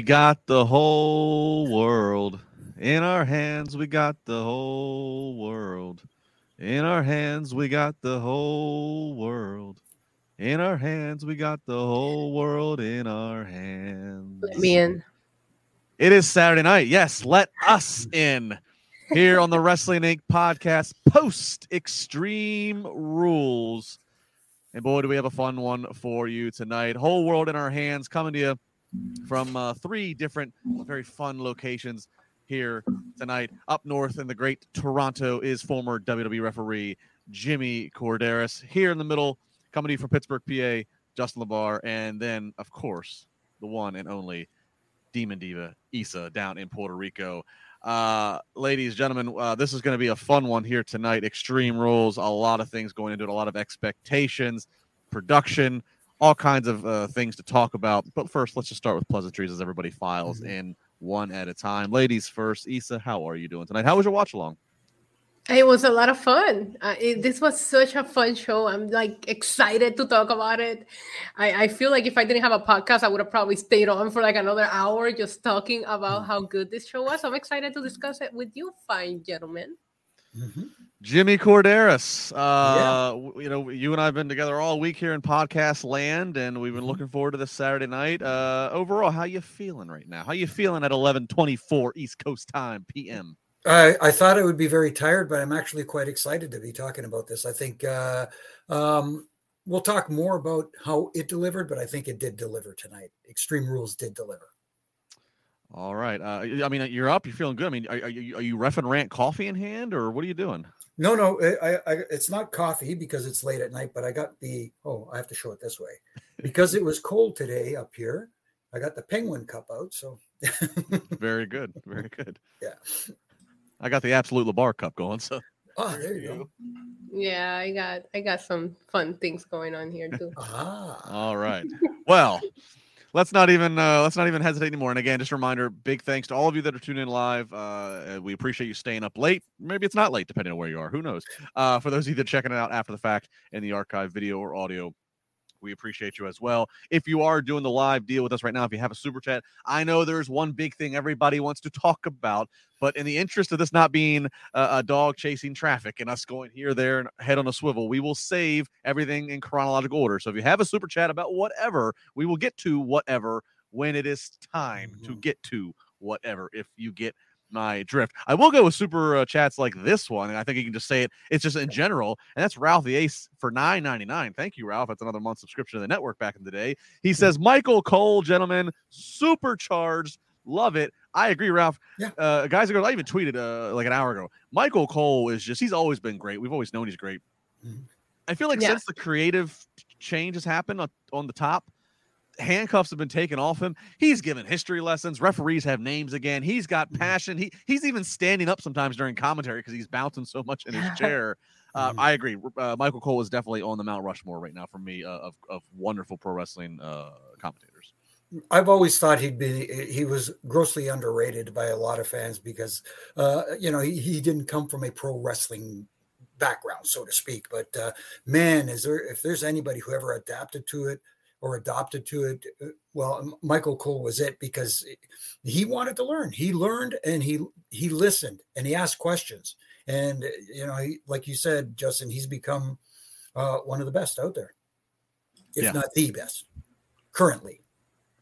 We got the whole world in our hands. We got the whole world in our hands. We got the whole world in our hands. We got the whole world in our hands. Let me in. It is Saturday night. Yes, let us in here on the Wrestling Inc. podcast post Extreme Rules. And boy, do we have a fun one for you tonight. Whole world in our hands coming to you from uh, three different, very fun locations here tonight. Up north in the great Toronto is former WWE referee Jimmy Korderas. Here in the middle, coming from Pittsburgh, PA, Justin LaBar. And then, of course, the one and only Demon Diva Isa down in Puerto Rico. Uh, ladies, and gentlemen, uh, this is going to be a fun one here tonight. Extreme rules, a lot of things going into it, a lot of expectations, production, all kinds of uh, things to talk about. But first, let's just start with pleasantries as everybody files Mm-hmm. in one at a time. Ladies first, Issa, how are you doing tonight? How was your watch along? It was a lot of fun. Uh, it, this was such a fun show. I'm like excited to talk about it. I, I feel like if I didn't have a podcast, I would have probably stayed on for like another hour just talking about how good this show was. I'm excited to discuss it with you, fine gentlemen. Mhm. Jimmy Korderas. Uh, w- you know, you and I have been together all week here in podcast land, and we've been Mhm. looking forward to this Saturday night. Uh, overall, how you feeling right now? How you feeling at eleven twenty four East Coast time PM? I, I thought I would be very tired, but I'm actually quite excited to be talking about this. I think uh, um, we'll talk more about how it delivered, but I think it did deliver tonight. Extreme Rules did deliver. All right. Uh, I mean, you're up. You're feeling good. I mean, are, are you are you ref and rant coffee in hand, or what are you doing? No, no, I, I, it's not coffee because it's late at night, but I got the, oh, I have to show it this way. Because it was cold today up here, I got the penguin cup out. So, Very good. Very good. Yeah. I got the absolute Labar cup going. So oh, there you go. Yeah, I got I got some fun things going on here too. Ah, All right. Well, let's not even uh, let's not even hesitate anymore. And again, just a reminder: big thanks to all of you that are tuning in live. Uh, we appreciate you staying up late. Maybe it's not late, depending on where you are. Who knows? Uh, for those of you that are checking it out after the fact in the archive, video or audio. We appreciate you as well. If you are doing the live deal with us right now, if you have a super chat, I know there's one big thing everybody wants to talk about, but in the interest of this not being a, a dog chasing traffic and us going here, there, and head on a swivel, we will save everything in chronological order. So if you have a super chat about whatever, we will get to whatever when it is time to Mhm. get to whatever. If you get my drift, I will go with super uh, chats like this one, and I think you can just say it. It's just in general, and that's Ralph the Ace for nine ninety nine. Thank you, Ralph. That's another month subscription to the network back in the day. He says Michael Cole, gentlemen, supercharged. Love it. I agree, Ralph. Yeah. Uh, guys, ago, I even tweeted uh, like an hour ago. Michael Cole is just, he's always been great. We've always known he's great. Mhm. I feel like Yeah. since the creative change has happened on, on the top, handcuffs have been taken off him. He's given history lessons. Referees have names again. He's got Mhm. passion. He he's even standing up sometimes during commentary because he's bouncing so much in his chair. Uh, Mhm. I agree. Uh, Michael Cole is definitely on the Mount Rushmore right now for me uh, of of wonderful pro wrestling uh, commentators. I've always thought he'd be he was grossly underrated by a lot of fans because uh, you know he, he didn't come from a pro wrestling background, so to speak. But uh, man, is there if there's anybody who ever adapted to it or adopted to it, uh, well, Michael Cole was it because he wanted to learn. He learned and he he listened and he asked questions. And you know, he, like you said, Justin, he's become uh, one of the best out there, if Yeah. not the best currently.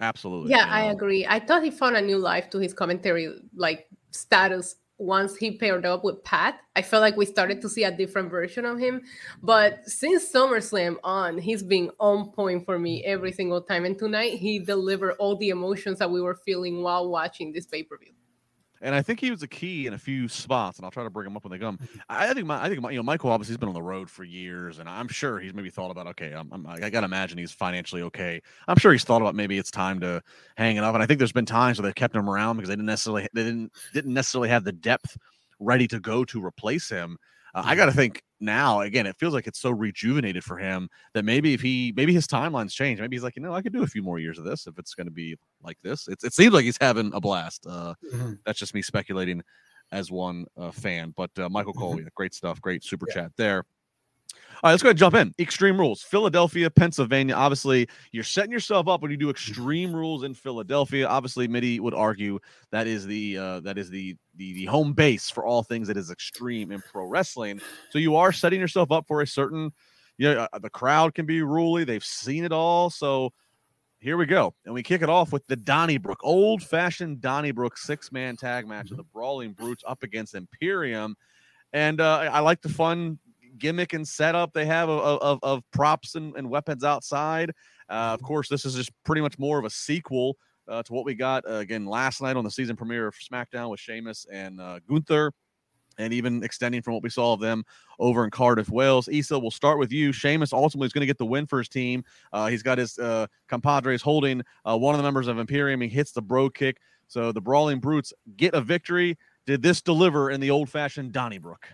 Absolutely. Yeah, you I agree. I thought he found a new life to his commentary like status once he paired up with Pat. I felt like we started to see a different version of him. But since SummerSlam on, he's been on point for me every single time. And tonight he delivered all the emotions that we were feeling while watching this pay-per-view. And I think he was a key in a few spots, and I'll try to bring him up when they come. Mm-hmm. I think my, I think my, you know Michael obviously has been on the road for years, and I'm sure he's maybe thought about okay, I'm, I'm, I got to imagine he's financially okay. I'm sure he's thought about maybe it's time to hang it up, and I think there's been times where they've kept him around because they didn't necessarily they didn't didn't necessarily have the depth ready to go to replace him. Uh, I got to think now again. It feels like it's so rejuvenated for him that maybe if he maybe his timelines change, maybe he's like you know I could do a few more years of this if it's going to be like this. It, it seems like he's having a blast. Uh, Mhm. that's just me speculating as one uh, fan. But uh, Michael Cole, yeah, great stuff, great super Yeah. chat there. All right, let's go ahead and jump in. Extreme rules. Philadelphia, Pennsylvania. Obviously, you're setting yourself up when you do extreme rules in Philadelphia. Obviously, Mitty would argue that is the uh, that is the, the the home base for all things that is extreme in pro wrestling. So you are setting yourself up for a certain. Yeah, uh, the crowd can be ruly. They've seen it all. So here we go. And we kick it off with the Donnybrook, old fashioned Donnybrook six man tag match of the Brawling Brutes up against Imperium. And uh, I like the fun gimmick and setup they have of, of, of props and, and, weapons outside. Uh, of course, this is just pretty much more of a sequel uh, to what we got uh, again last night on the season premiere of SmackDown with Sheamus and uh, Gunther, and even extending from what we saw of them over in Cardiff, Wales. Issa, we'll start with you. Sheamus ultimately is going to get the win for his team. Uh, he's got his uh, compadres holding one of the members of Imperium. He hits the bro kick. So the Brawling Brutes get a victory. Did this deliver in the old fashioned Donnybrook?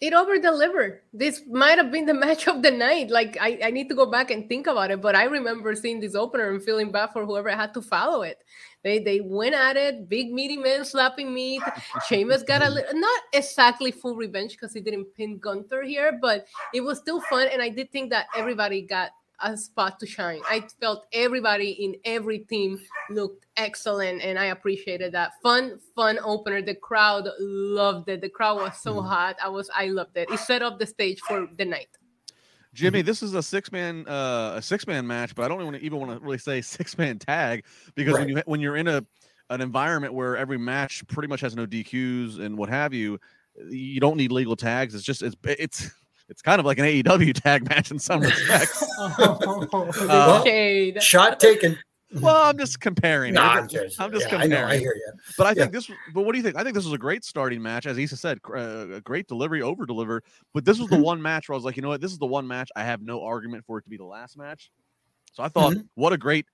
It over delivered. This might have been the match of the night. Like I, I need to go back and think about it, but I remember seeing this opener and feeling bad for whoever had to follow it. They they went at it, big meaty man slapping meat. Sheamus got a little, not exactly full revenge because he didn't pin Gunther here, but it was still fun. And I did think that everybody got a spot to shine. I felt everybody in every team looked excellent, and I appreciated that. Fun, fun opener. The crowd loved it. The crowd was so mm. hot. I was, I loved it. It set up the stage for the night. Jimmy, this is a six man uh, a six man match, but I don't even, even want to really say six man tag because right. when you when you're in a an environment where every match pretty much has no DQs and what have you, you don't need legal tags. It's just it's it's it's kind of like an AEW tag match in some respects. uh, shot taken. Well, I'm just comparing. No, I'm just, I'm just yeah, comparing. I, know, I hear you. But I think this. But what do you think? I think this was a great starting match, as Issa said, uh, a great delivery, over delivered. But this was the mm-hmm. one match where I was like, you know what? This is the one match I have no argument for it to be the last match. So I thought, mm-hmm. what a great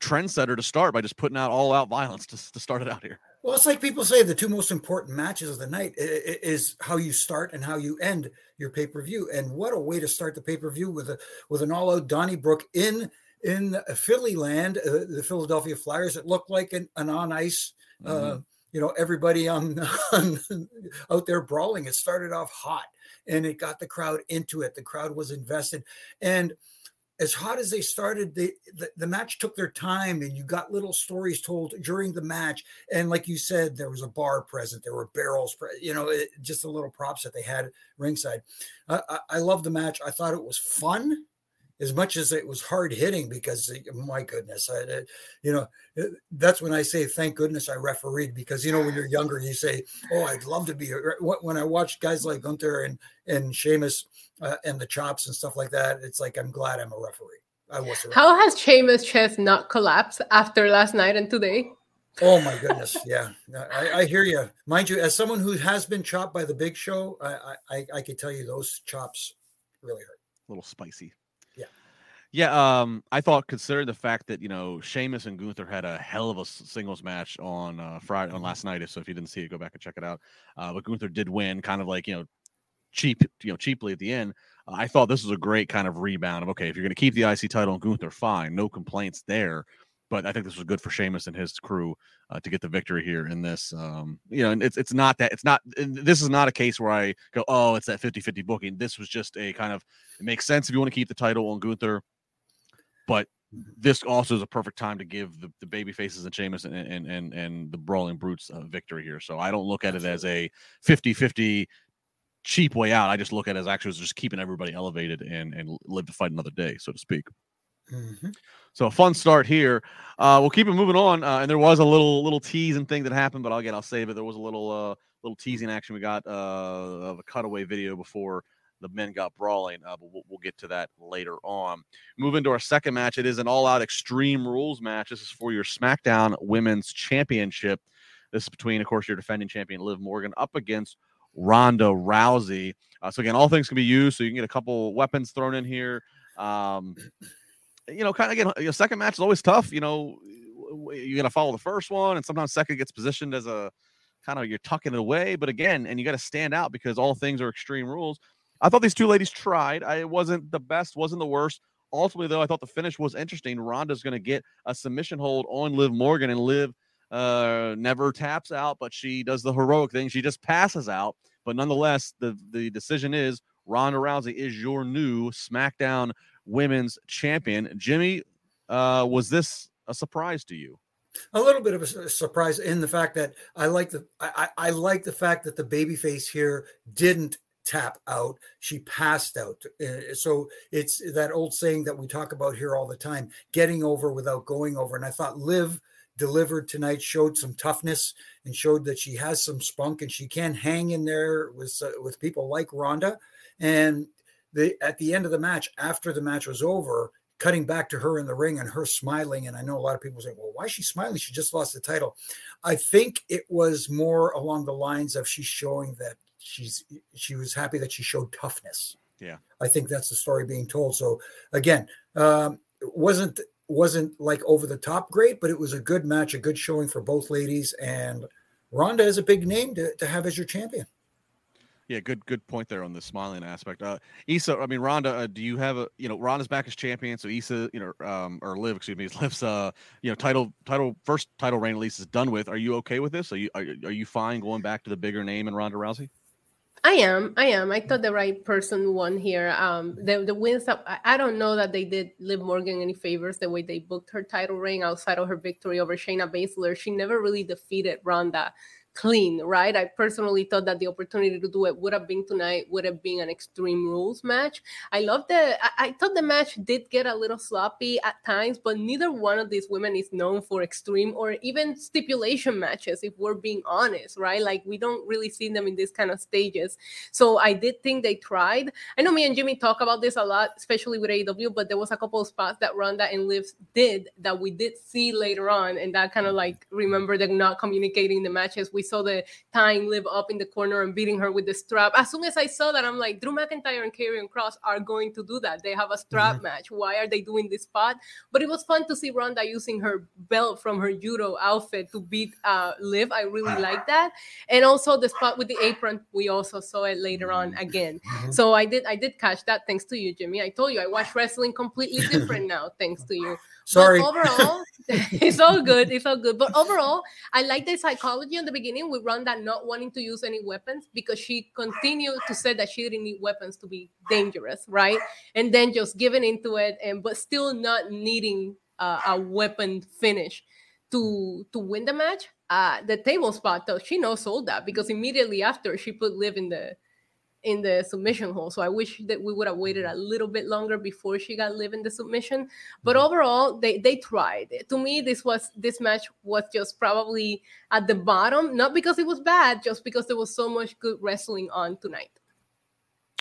trendsetter to start by just putting out all out violence to, to start it out here. Well, it's like people say the two most important matches of the night is how you start and how you end your pay per view. And what a way to start the pay per view with a with an all out Donnybrook in in Philly land, uh, the Philadelphia Flyers. It looked like an, an on ice. Uh, mm-hmm. You know, everybody on, on out there brawling. It started off hot, and it got the crowd into it. The crowd was invested, and as hot as they started, the, the match took their time, and you got little stories told during the match. And like you said, there was a bar present, there were barrels, pre- you know, it, just the little props that they had ringside. I, I, I love the match. I thought it was fun as much as it was hard hitting because my goodness I, you know that's when i say thank goodness i refereed because you know when you're younger you say oh i'd love to be a, when i watch guys like Gunther and and Sheamus uh, and the chops and stuff like that it's like i'm glad i'm a referee i was a how has Sheamus chest not collapsed after last night and today Oh my goodness, yeah, I, I, hear you. Mind you, as someone who has been chopped by the Big Show, I I, I can tell you those chops really hurt. A little spicy. Yeah, um, I thought considering the fact that you know Sheamus and Gunther had a hell of a singles match on uh, Friday on last night. So if you didn't see it, go back and check it out. Uh, but Gunther did win, kind of like you know, cheap, you know, cheaply at the end. Uh, I thought this was a great kind of rebound of okay, if you're going to keep the IC title on Gunther, fine, no complaints there. But I think this was good for Sheamus and his crew uh, to get the victory here in this. Um, you know, and it's it's not that it's not this is not a case where I go, oh, it's that 50-50 booking. This was just a kind of it makes sense if you want to keep the title on Gunther but this also is a perfect time to give the, the baby faces and Sheamus and, and, and, and the Brawling Brutes a victory here. So I don't look at it as a 50 50 cheap way out. I just look at it as actually just keeping everybody elevated and, and live to fight another day, so to speak. Mm-hmm. So a fun start here. Uh, we'll keep it moving on. Uh, and there was a little little teasing thing that happened, but again, I'll save it. There was a little uh, little teasing action we got uh, of a cutaway video before the men got brawling, uh, but we'll, we'll, get to that later on. Moving to our second match, it is an all out extreme rules match. This is for your SmackDown Women's Championship. This is between, of course, your defending champion Liv Morgan up against Ronda Rousey. Uh, so, again, all things can be used. So, you can get a couple weapons thrown in here. Um, you know, kind of again, your second match is always tough. You know, you got to follow the first one, and sometimes second gets positioned as a kind of you're tucking it away. But again, and you got to stand out because all things are extreme rules. I thought these two ladies tried. I it wasn't the best, wasn't the worst. Ultimately, though, I thought the finish was interesting. Ronda's going to get a submission hold on Liv Morgan, and Liv uh, never taps out, but she does the heroic thing. She just passes out. But nonetheless, the the decision is Ronda Rousey is your new SmackDown Women's Champion. Jimmy, uh, was this a surprise to you? a little bit of a surprise in the fact that I like the I, I like the fact that the babyface here didn't tap out she passed out uh, so it's that old saying that we talk about here all the time getting over without going over and i thought liv delivered tonight showed some toughness and showed that she has some spunk and she can hang in there with uh, with people like Ronda and the at the end of the match after the match was over cutting back to her in the ring and her smiling. And I know a lot of people say, well, why is she smiling? She just lost the title. I think it was more along the lines of she's showing that she's she was happy that she showed toughness. Yeah. I think that's the story being told. So again, um, it wasn't wasn't like over the top great, but it was a good match, a good showing for both ladies. And Ronda is a big name to, to have as your champion. Yeah, good good point there on the smiling aspect. Uh, Issa, I mean Ronda, uh, do you have a you know Ronda's back as champion, so Issa, you know, um, or Liv, excuse me, Liv's uh, you know, title title first title reign at least is done with. Are you okay with this? Are you are, are you fine going back to the bigger name in Ronda Rousey? I am. I am. I thought the right person won here. Um, the the wins up. I, don't know that they did Liv Morgan any favors the way they booked her title reign outside of her victory over Shayna Baszler. She never really defeated Ronda clean, right? I personally thought that the opportunity to do it would have been tonight, would have been an extreme rules match. I love the I, I, thought the match did get a little sloppy at times, but neither one of these women is known for extreme or even stipulation matches, if we're being honest, right? Like we don't really see them in these kind of stages. So I did think they tried. I know me and Jimmy talk about this a lot, especially with AEW, but there was a couple of spots that Ronda and Liv did that we did see later on, and that kind of like remember them not communicating the matches. We saw the time live up in the corner and beating her with the strap. As soon as I saw that, I'm like, Drew McIntyre and Karrion Kross are going to do that. They have a strap mm-hmm. match. Why are they doing this spot? But it was fun to see Ronda using her belt from her judo outfit to beat uh, Liv. I really like that. And also the spot with the apron, we also saw it later on mm-hmm. again. Mm-hmm. So I did I did catch that thanks to you, Jimmy. I told you I watch wrestling completely different now, thanks to you. Sorry. But overall, it's all good. It's all good. But overall, I like the psychology in the beginning with Ronda not wanting to use any weapons because she continued to say that she didn't need weapons to be dangerous, right? And then just giving into it, and but still not needing uh, a weapon finish to to win the match. Uh, the table spot though, she no sold that because immediately after she put Liv in the in the submission hole. So I wish that we would have waited a little bit longer before she got Liv in the submission. But mm-hmm. overall, they they tried. To me, this was this match was just probably at the bottom, not because it was bad, just because there was so much good wrestling on tonight.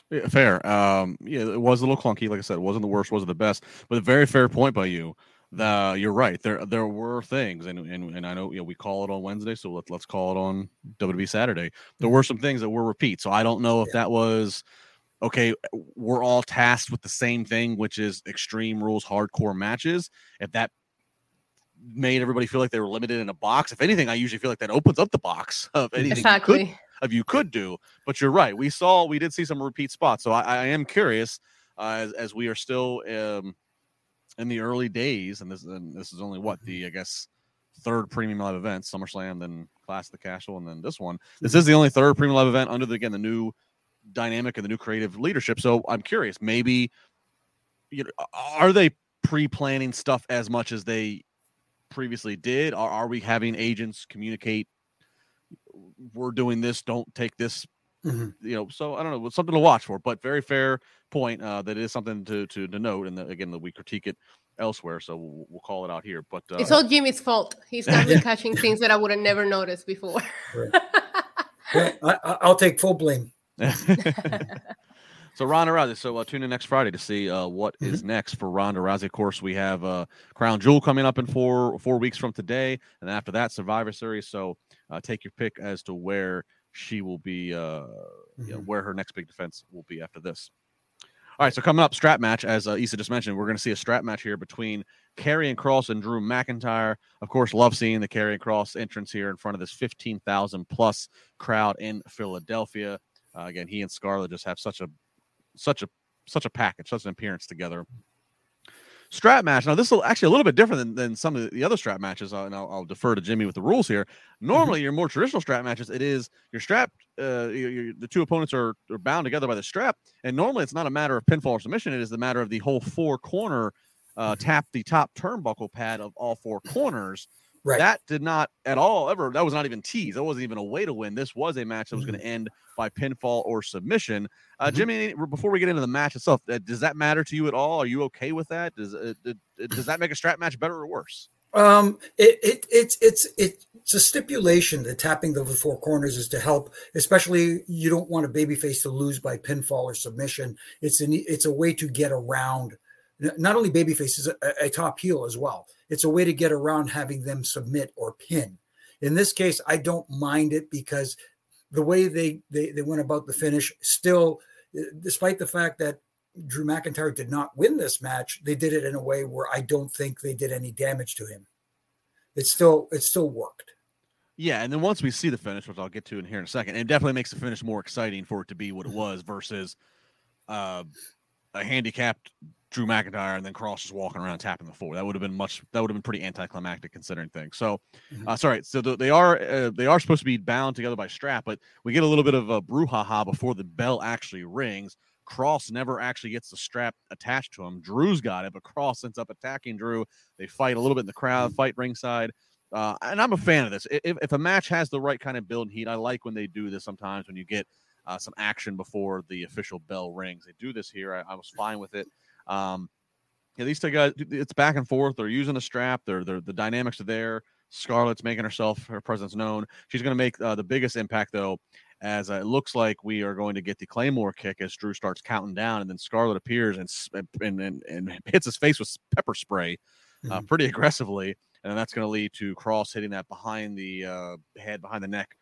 Yeah, fair. Um, yeah, it was a little clunky. Like I said, it wasn't the worst, wasn't the best, but a very fair point by you the you're right. There there were things, and and, and I know you know we call it on Wednesday, so let's let's call it on WWE Saturday. There were some things that were repeat. So I don't know if yeah. that was okay. We're all tasked with the same thing, which is extreme rules, hardcore matches. If that made everybody feel like they were limited in a box, if anything, I usually feel like that opens up the box of anything exactly. you could, of you could do. But you're right. We saw we did see some repeat spots. So I, I am curious uh, as as we are still. Um, in the early days, and this and this is only what the I guess third premium live event, SummerSlam, then Clash of the Castle, and then this one. This mm-hmm. is the only third premium live event under the again the new dynamic and the new creative leadership. So I'm curious, maybe you know, are they pre-planning stuff as much as they previously did? Are, are we having agents communicate? We're doing this. Don't take this Mm-hmm. You know, so I don't know, something to watch for, but very fair point. Uh, that is something to to, to note, and the, again, that we critique it elsewhere, so we'll, we'll call it out here. But uh, it's all Jimmy's fault. He's got me catching things that I would have never noticed before. yeah, I, will take full blame. so Ronda Rousey. So uh, tune in next Friday to see uh, what mm-hmm. is next for Ronda Rousey. Of course, we have uh, Crown Jewel coming up in four four weeks from today, and after that, Survivor Series. So uh, take your pick as to where she will be, uh, mm-hmm. you know, mm-hmm. where her next big defense will be after this. All right, so coming up, strap match, as uh, Issa just mentioned, we're going to see a strap match here between Kross and Cross and Drew McIntyre. Of course, love seeing the Karrion Kross entrance here in front of this 15,000 plus crowd in Philadelphia. Uh, again, he and Scarlett just have such a, such a, such a package, such an appearance together. Strap match. Now, this is actually a little bit different than, than some of the other strap matches, uh, and I'll, I'll, defer to Jimmy with the rules here. Mm-hmm. Normally, mm-hmm. your more traditional strap matches, it is your strap, uh, the two opponents are, are bound together by the strap, and normally it's not a matter of pinfall or submission, it is the matter of the whole four corner uh, mm-hmm. tap the top turnbuckle pad of all four corners. Right. That did not at all ever. That was not even teased. That wasn't even a way to win. This was a match that was mm-hmm. going to end by pinfall or submission. Uh, mm-hmm. Jimmy, before we get into the match itself, uh, does that matter to you at all? Are you okay with that? Does uh, does that make a strap match better or worse? Um, it, it it's it's it's a stipulation that tapping the four corners is to help, especially you don't want a babyface to lose by pinfall or submission. It's an it's a way to get around not only babyface a, a top heel as well. It's a way to get around having them submit or pin. In this case, I don't mind it because the way they, they, they went about the finish, still, despite the fact that Drew McIntyre did not win this match, they did it in a way where I don't think they did any damage to him. It still it still worked. Yeah, and then once we see the finish, which I'll get to in here in a second, it definitely makes the finish more exciting for it to be what it was versus uh, a handicapped Drew McIntyre and then Kross just walking around tapping the floor. That would have been much. That would have been pretty anticlimactic considering things. So, mm-hmm. uh, sorry. So the, they are uh, they are supposed to be bound together by strap, but we get a little bit of a brouhaha before the bell actually rings. Kross never actually gets the strap attached to him. Drew's got it, but Kross ends up attacking Drew. They fight a little bit in the crowd, mm-hmm. fight ringside. Uh, and I'm a fan of this. If, if a match has the right kind of build and heat, I like when they do this sometimes when you get uh, some action before the official bell rings. They do this here. I, I was fine with it. Um, yeah, these two guys, it's back and forth. They're using a strap. They're, they're the dynamics are there. Scarlett's making herself her presence known. She's going to make uh, the biggest impact though, as uh, it looks like we are going to get the Claymore kick as Drew starts counting down, and then Scarlett appears and and and, and hits his face with pepper spray, uh, mm-hmm. pretty aggressively, and that's going to lead to Kross hitting that behind the uh, head, behind the neck,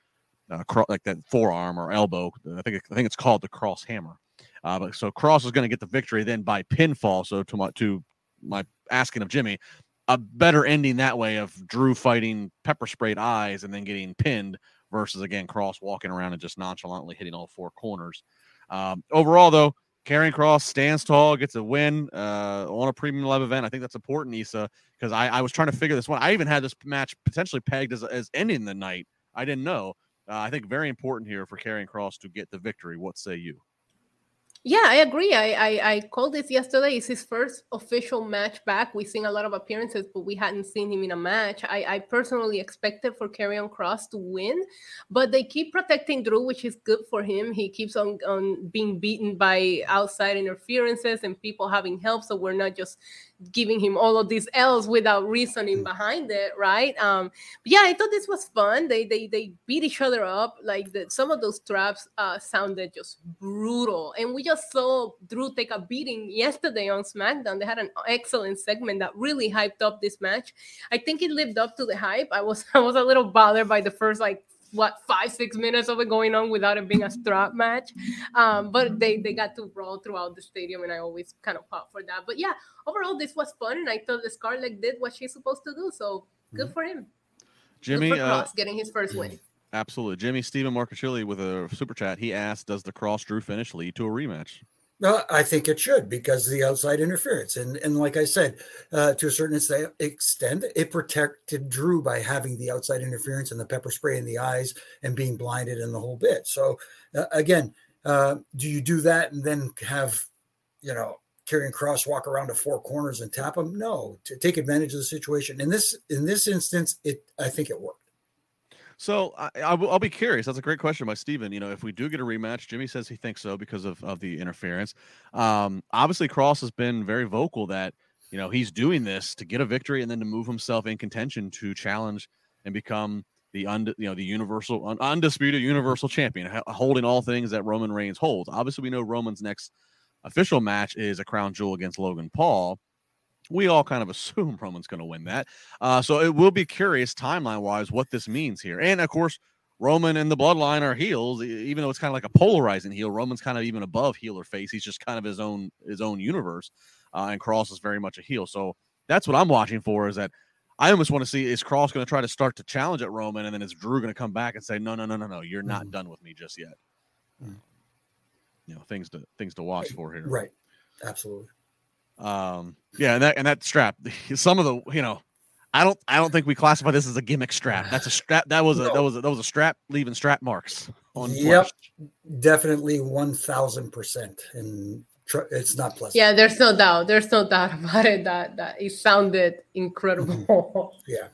uh, cro- like that forearm or elbow. I think I think it's called the Kross hammer. Uh, but so Kross is going to get the victory then by pinfall. So to my to my asking of Jimmy, a better ending that way of Drew fighting pepper sprayed eyes and then getting pinned versus again Kross walking around and just nonchalantly hitting all four corners. Um, overall, though, Karrion Kross stands tall, gets a win uh, on a premium live event. I think that's important, Isa, because I, I, was trying to figure this one. I even had this match potentially pegged as, as ending the night. I didn't know. Uh, I think very important here for Karrion Kross to get the victory. What say you? Yeah, I agree. I, I, I called this yesterday. It's his first official match back. We've seen a lot of appearances, but we hadn't seen him in a match. I, I personally expected for Karrion Kross to win, but they keep protecting Drew, which is good for him. He keeps on, on being beaten by outside interferences and people having help, so we're not just giving him all of these L's without reasoning mm. behind it, right? Um, but yeah, I thought this was fun. They they they beat each other up. Like the, some of those traps uh, sounded just brutal, and we just saw Drew take a beating yesterday on SmackDown. They had an excellent segment that really hyped up this match. I think it lived up to the hype. I was I was a little bothered by the first like what five six minutes of it going on without it being a strap match. Um, but they they got to roll throughout the stadium and i always kind of fought for that. But yeah overall this was fun and i thought the scarlett did what she's supposed to do so good mm-hmm. for him. Jimmy for uh, getting his first win. absolutely. Jimmy Stephen Marcachilli with a super chat. He asked does the Kross drew finish lead to a rematch no, I think it should because the outside interference, and and like I said, uh, to a certain extent, it protected Drew by having the outside interference and the pepper spray in the eyes and being blinded and the whole bit. So uh, again, uh, do you do that and then have, you know, Karrion Kross walk around to four corners and tap him? No, to take advantage of the situation. In this in this instance, it I think it worked. So I'll be curious. That's a great question by Steven. You know, if we do get a rematch, Jimmy says he thinks so because of, of the interference. Um, obviously, Kross has been very vocal that you know he's doing this to get a victory and then to move himself in contention to challenge and become the und- you know the universal un- undisputed universal champion, ha- holding all things that Roman Reigns holds. Obviously, we know Roman's next official match is a crown jewel against Logan Paul we all kind of assume Roman's going to win that. Uh, so it will be curious timeline wise what this means here. And of course, Roman and the bloodline are heels, even though it's kind of like a polarizing heel. Roman's kind of even above heel or face. He's just kind of his own his own universe. Uh, and Kross is very much a heel. So that's what I'm watching for is that I almost want to see is Kross going to try to start to challenge at Roman, and then is Drew going to come back and say, no, no, no, no, no, you're not mm. done with me just yet. Mm. You know, things to things to watch for here. Right. Absolutely. Um, yeah, and that and that strap, some of the you know, I don't I don't think we classify this as a gimmick strap. That's a strap. That was a that was a, that was a strap leaving strap marks on. Yep, flesh. definitely one thousand percent, and tr- it's not pleasant. Yeah, there's no doubt. There's no doubt about it. That that it sounded incredible. yeah.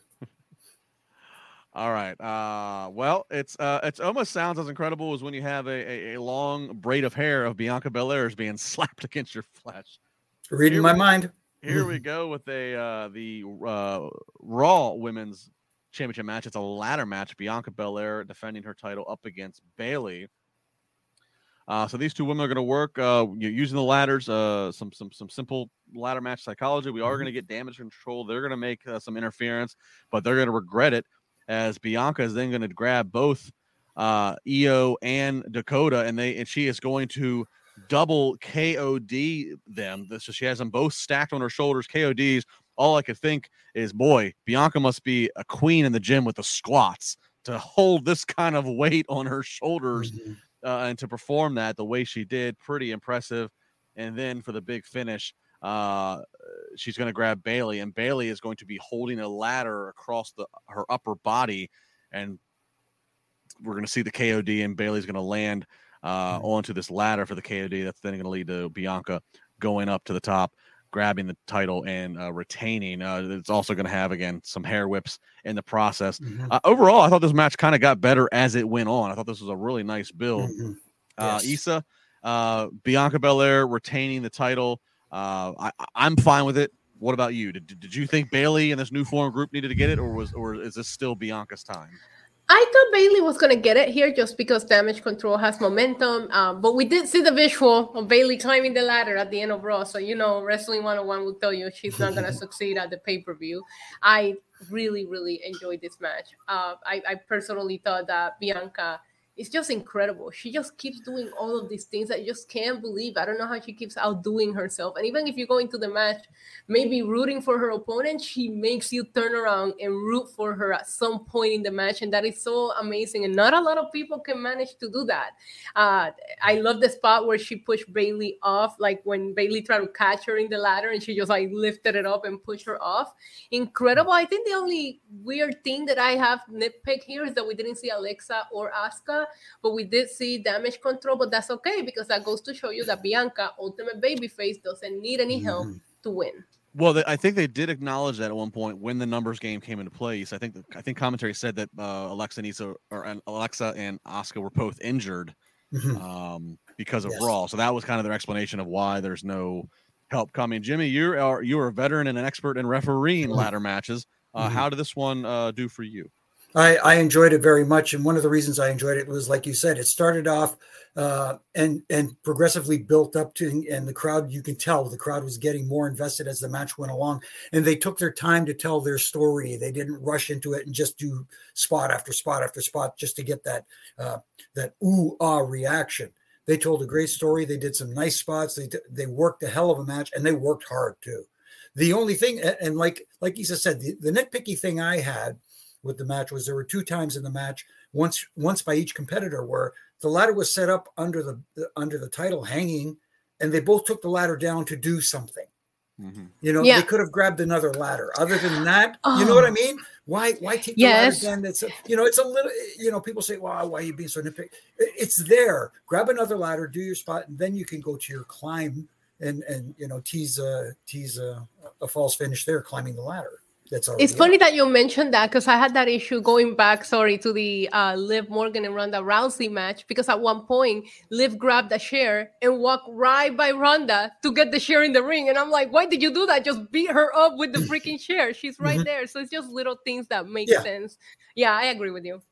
All right. Uh, well, it's uh, it's almost sounds as incredible as when you have a, a, a long braid of hair of Bianca Belair's being slapped against your flesh. Reading here my we, mind. Here we go with a uh, the uh, Raw Women's Championship match. It's a ladder match. Bianca Belair defending her title up against Bayley. Uh, so these two women are going to work uh, using the ladders. Uh, some some some simple ladder match psychology. We are mm-hmm. going to get damage control. They're going to make uh, some interference, but they're going to regret it as Bianca is then going to grab both uh, Io and Dakota, and they and she is going to double KOD them. So she has them both stacked on her shoulders. KODs. All I could think is, boy, Bianca must be a queen in the gym with the squats to hold this kind of weight on her shoulders mm-hmm. uh, and to perform that the way she did. Pretty impressive. And then for the big finish, uh, she's going to grab Bayley, and Bayley is going to be holding a ladder across the her upper body, and we're going to see the KOD, and Bayley's going to land uh, mm-hmm. onto this ladder for the KOD. That's then going to lead to Bianca going up to the top, grabbing the title and uh, retaining. Uh, it's also going to have again some hair whips in the process. Mm-hmm. Uh, overall, I thought this match kind of got better as it went on. I thought this was a really nice build. Mm-hmm. Uh, yes. Isa, uh, Bianca Belair retaining the title. Uh, I, I'm fine with it. What about you? Did, did you think Bayley and this new form group needed to get it, or was or is this still Bianca's time? I thought Bayley was gonna get it here just because damage control has momentum. Um, but we did see the visual of Bayley climbing the ladder at the end of Raw. So you know, Wrestling 101 will tell you she's not gonna succeed at the pay-per-view. I really, really enjoyed this match. Uh, I, I personally thought that Bianca it's just incredible. She just keeps doing all of these things that you just can't believe. I don't know how she keeps outdoing herself. And even if you go into the match, maybe rooting for her opponent, she makes you turn around and root for her at some point in the match. And that is so amazing. And not a lot of people can manage to do that. Uh, I love the spot where she pushed Bayley off, like when Bayley tried to catch her in the ladder and she just like lifted it up and pushed her off. Incredible. I think the only weird thing that I have nitpick here is that we didn't see Alexa or Asuka but we did see damage control, but that's okay because that goes to show you that Bianca, ultimate babyface, doesn't need any help mm-hmm. to win. Well, I think they did acknowledge that at one point when the numbers game came into place. I think the, I think commentary said that uh, Alexa and Issa, or Alexa and Asuka were both injured mm-hmm. um, because of yes. Raw. So that was kind of their explanation of why there's no help coming. Jimmy, you are you are a veteran and an expert in refereeing mm-hmm. ladder matches. Uh, mm-hmm. How did this one uh, do for you? I, I, enjoyed it very much, and one of the reasons I enjoyed it was, like you said, it started off uh, and and progressively built up to, and the crowd you can tell the crowd was getting more invested as the match went along, and they took their time to tell their story. They didn't rush into it and just do spot after spot after spot just to get that uh, that ooh ah reaction. They told a great story. They did some nice spots. They they worked a hell of a match, and they worked hard too. The only thing, and like like Isa said, the, the nitpicky thing I had with the match was there were two times in the match, once once by each competitor, where the ladder was set up under the, the under the title hanging, and they both took the ladder down to do something. Mm-hmm. You know, yeah. they could have grabbed another ladder. Other than that, oh. you know what I mean? Why why take the yes. ladder again? That's a, you know, it's a little. You know, people say, "Wow, why are you being so nitpicky?" It's there. Grab another ladder, do your spot, and then you can go to your climb and and you know tease a tease a, a false finish there, climbing the ladder. That's it's funny that you mentioned that because I had that issue going back, sorry, to the uh, Liv Morgan and Ronda Rousey match because at one point Liv grabbed a chair and walked right by Ronda to get the chair in the ring, and I'm like, why did you do that? Just beat her up with the freaking chair. She's right mm-hmm. there. So it's just little things that make yeah. sense. Yeah, I agree with you.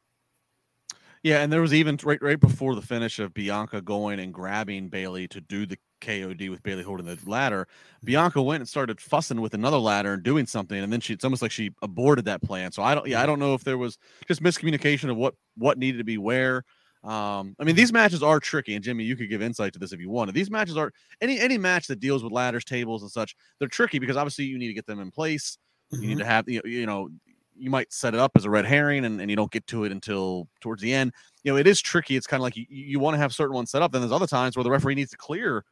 Yeah, and there was even right right before the finish of Bianca going and grabbing Bayley to do the KOD with Bayley holding the ladder. Bianca went and started fussing with another ladder and doing something, and then she it's almost like she aborted that plan. So I don't yeah I don't know if there was just miscommunication of what what needed to be where. Um, I mean, these matches are tricky, and Jimmy, you could give insight to this if you wanted. These matches are any any match that deals with ladders, tables, and such. They're tricky because obviously you need to get them in place. Mm-hmm. You need mm-hmm. to have you know, you know you might set it up as a red herring and, and you don't get to it until towards the end. You know, it is tricky. It's kind of like you, you want to have certain ones set up. Then there's other times where the referee needs to clear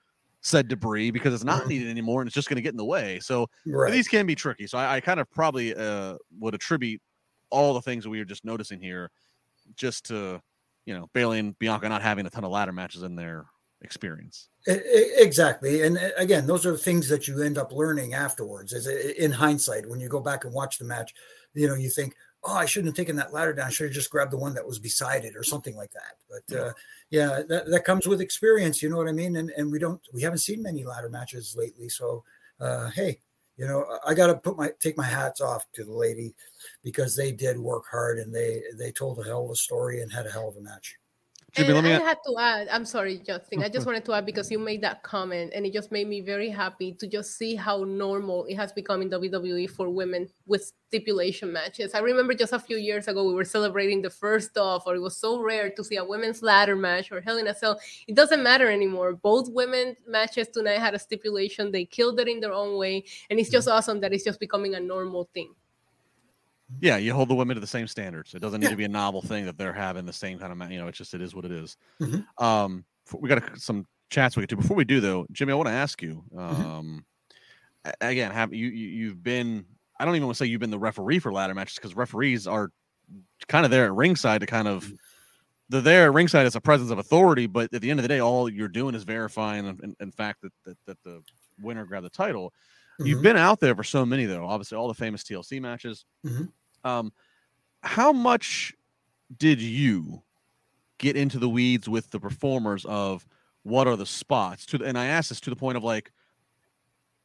said debris because it's not Mhm. needed anymore and it's just going to get in the way. So Right. these can be tricky. So I, I kind of probably uh, would attribute all the things that we were just noticing here just to, you know, Bayley and Bianca not having a ton of ladder matches in their experience. Exactly. And uh, again, those are things that you end up learning afterwards. As a- in hindsight, when you go back and watch the match, you know, you think, oh, I shouldn't have taken that ladder down. I should have just grabbed the one that was beside it or something like that. But uh, yeah, that, that comes with experience. You know what I mean? And and we don't we haven't seen many ladder matches lately. So uh, hey, you know, I got to put my take my hats off to the lady because they did work hard and they they told a hell of a story and had a hell of a match. Jimmy, and let me I had to add, I'm sorry, Justin. I just wanted to add because you made that comment and it just made me very happy to just see how normal it has become in WWE for women with stipulation matches. I remember just a few years ago we were celebrating the first off, or it was so rare to see a women's ladder match or Hell in a Cell. It doesn't matter anymore. Both women matches tonight had a stipulation. They killed it in their own way. And it's just mm. awesome that it's just becoming a normal thing. Yeah, you hold the women to the same standards. It doesn't need Yeah. to be a novel thing that they're having the same kind of, you know, it's just, it is what it is. Mhm. Um, we got a, some chats we get to. Before we do, though, Jimmy, I want to ask you. Um, a- again, have you, you you've been? I don't even want to say you've been the referee for ladder matches because referees are kind of there at ringside to kind of. They're there at ringside as a presence of authority, but at the end of the day, all you're doing is verifying, in, in, in fact, that, that that the winner grabbed the title. You've Mhm. been out there for so many, though. Obviously, all the famous TLC matches. Mhm. Um, how much did you get into the weeds with the performers of what are the spots? To the, and I asked this to the point of like,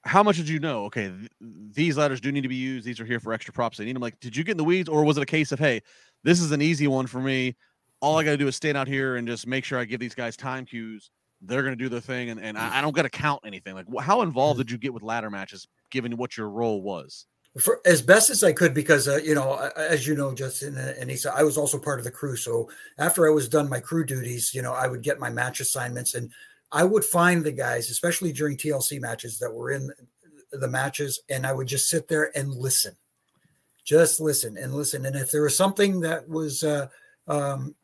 how much did you know? Okay, th- these letters do need to be used. These are here for extra props. They need them. Like, did you get in the weeds, or was it a case of hey, this is an easy one for me. All I got to do is stand out here and just make sure I give these guys time cues. They're going to do their thing, and, and I, I don't got to count anything. Like, how involved did you get with ladder matches, given what your role was? for as best as I could because uh, you know as you know Justin and Isa I was also part of the crew so after I was done my crew duties you know I would get my match assignments and I would find the guys especially during TLC matches that were in the matches and I would just sit there and listen just listen and listen and if there was something that was uh, um,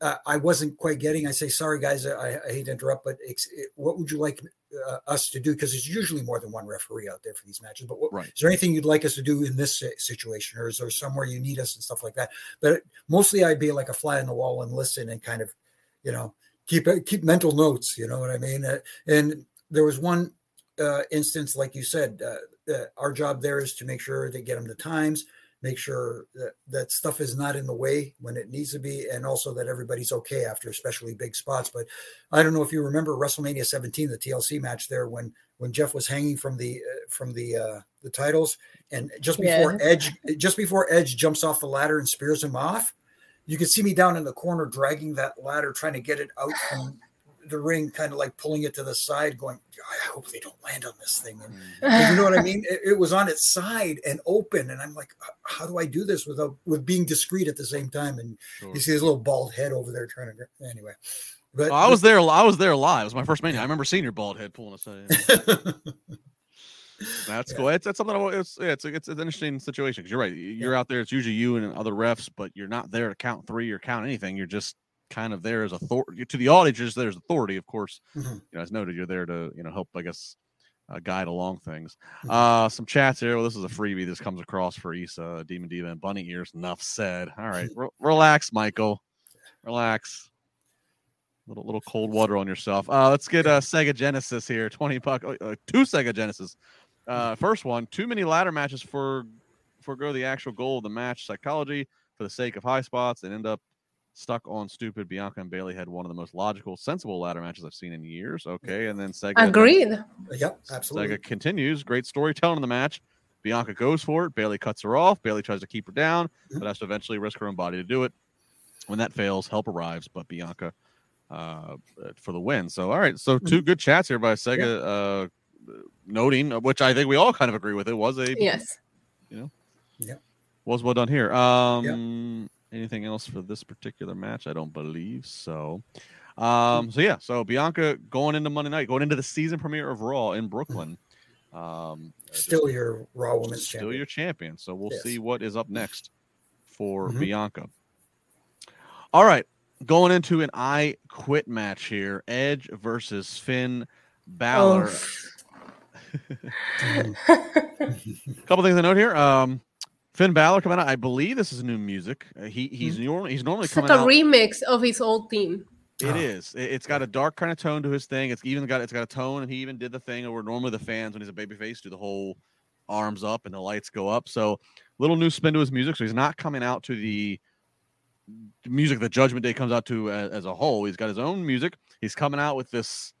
uh, I wasn't quite getting I say sorry guys I, I hate to interrupt but it's, it, what would you like uh, us to do? Because there's usually more than one referee out there for these matches but what, Right. is there anything you'd like us to do in this situation or is there somewhere you need us and stuff like that? But mostly i'd be like a fly on the wall and listen and kind of you know keep keep mental notes you know what i mean? Uh, and there was one uh, instance like you said uh, uh, our job there is to make sure they get them the times make sure that, that stuff is not in the way when it needs to be and also that everybody's okay after especially big spots. But i don't know if you remember wrestlemania 17 the tlc match there when when jeff was hanging from the uh, from the uh the titles. And just before edge just before edge jumps off the ladder and spears him off you can see me down in the corner dragging that ladder trying to get it out from the ring kind of like pulling it to the side going i hope they don't land on this thing and Mm-hmm. you know what I mean? It, it was on its side and open, and I'm like, how do I do this without with being discreet at the same time? And Sure. you see his little bald head over there trying to anyway. But Oh, I was there. I was there live. It was my first mania. I remember seeing your bald head pulling aside. That's Yeah. cool. It's, it's something. I It's yeah, it's, it's an interesting situation because you're right. You're out there. It's usually you and other refs, but you're not there to count three or count anything. You're just kind of there as authority to the audience. There's authority, of course. Mhm. You know, as noted, you're there to you know help. I guess uh, guide along things. Mhm. Uh, some chats here. Well, this is a freebie. This comes across for Issa, Demon Diva, and Bunny Ears. Enough said. All right, re- relax, Michael. Relax. Little little cold water on yourself. Uh, let's get uh, Sega Genesis here. Twenty buck. Uh, uh, two Sega Genesis. Uh, first one. Too many ladder matches for forego the actual goal of the match psychology for the sake of high spots and end up stuck on stupid. Bianca and Bayley had one of the most logical, sensible ladder matches I've seen in years. Okay, and then Sega. Agreed. yep, absolutely. Sega continues. Great storytelling in the match. Bianca goes for it. Bayley cuts her off. Bayley tries to keep her down, Mhm. but has to eventually risk her own body to do it. When that fails, help arrives, but Bianca uh, for the win. So, all right. So, two good chats here by Sega, uh, noting, uh, which I think we all kind of agree with. It was a Yes. You know, yeah, was well done here. Um, anything else for this particular match? I don't believe so. Um, so yeah, so Bianca going into Monday night, going into the season premiere of Raw in Brooklyn. Um, uh, just Still your Raw Women's still Champion. your champion. So we'll Yes. see what is up next for Mhm. Bianca. All right, going into an I Quit match here: Edge versus Finn Balor. Mhm. A couple things to note here. Um, Finn Balor coming out. I believe this is new music. Uh, he he's normally he's normally It's like a out. remix of his old theme. It Oh. is. It, has got a dark kind of tone to his thing. It's even got it's got a tone, and he even did the thing where normally the fans, when he's a babyface, do the whole arms up and the lights go up. So little new spin to his music. So he's not coming out to the music that Judgment Day comes out to as, as a whole. He's got his own music. He's coming out with this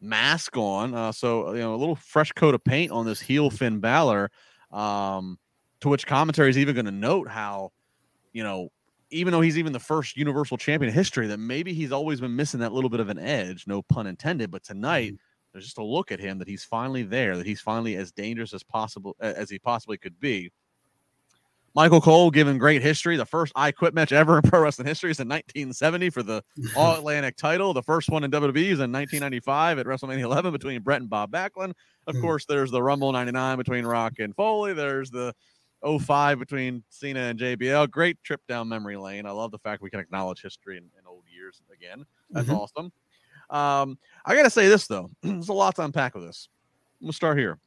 mask on. Uh, so you know, a little fresh coat of paint on this heel Finn Balor. Um, to which commentary is even going to note how, you know, even though he's even the first Universal Champion in history, that maybe he's always been missing that little bit of an edge. No pun intended. But tonight, there's just a look at him that he's finally there. That he's finally as dangerous as possible as he possibly could be. Michael Cole given great history. The first I Quit match ever in pro wrestling history is in 1970 for the All Atlantic title. The first one in WWE is in 1995 at WrestleMania 11 between Bret and Bob Backlund. Of Hmm. course, there's the Rumble 99 between Rock and Foley. There's the 05 between Cena and JBL. Great trip down memory lane. I love the fact we can acknowledge history in, in old years again. That's Mhm. awesome. Um, I got to say this, though. There's a lot to unpack with this. We'll start here.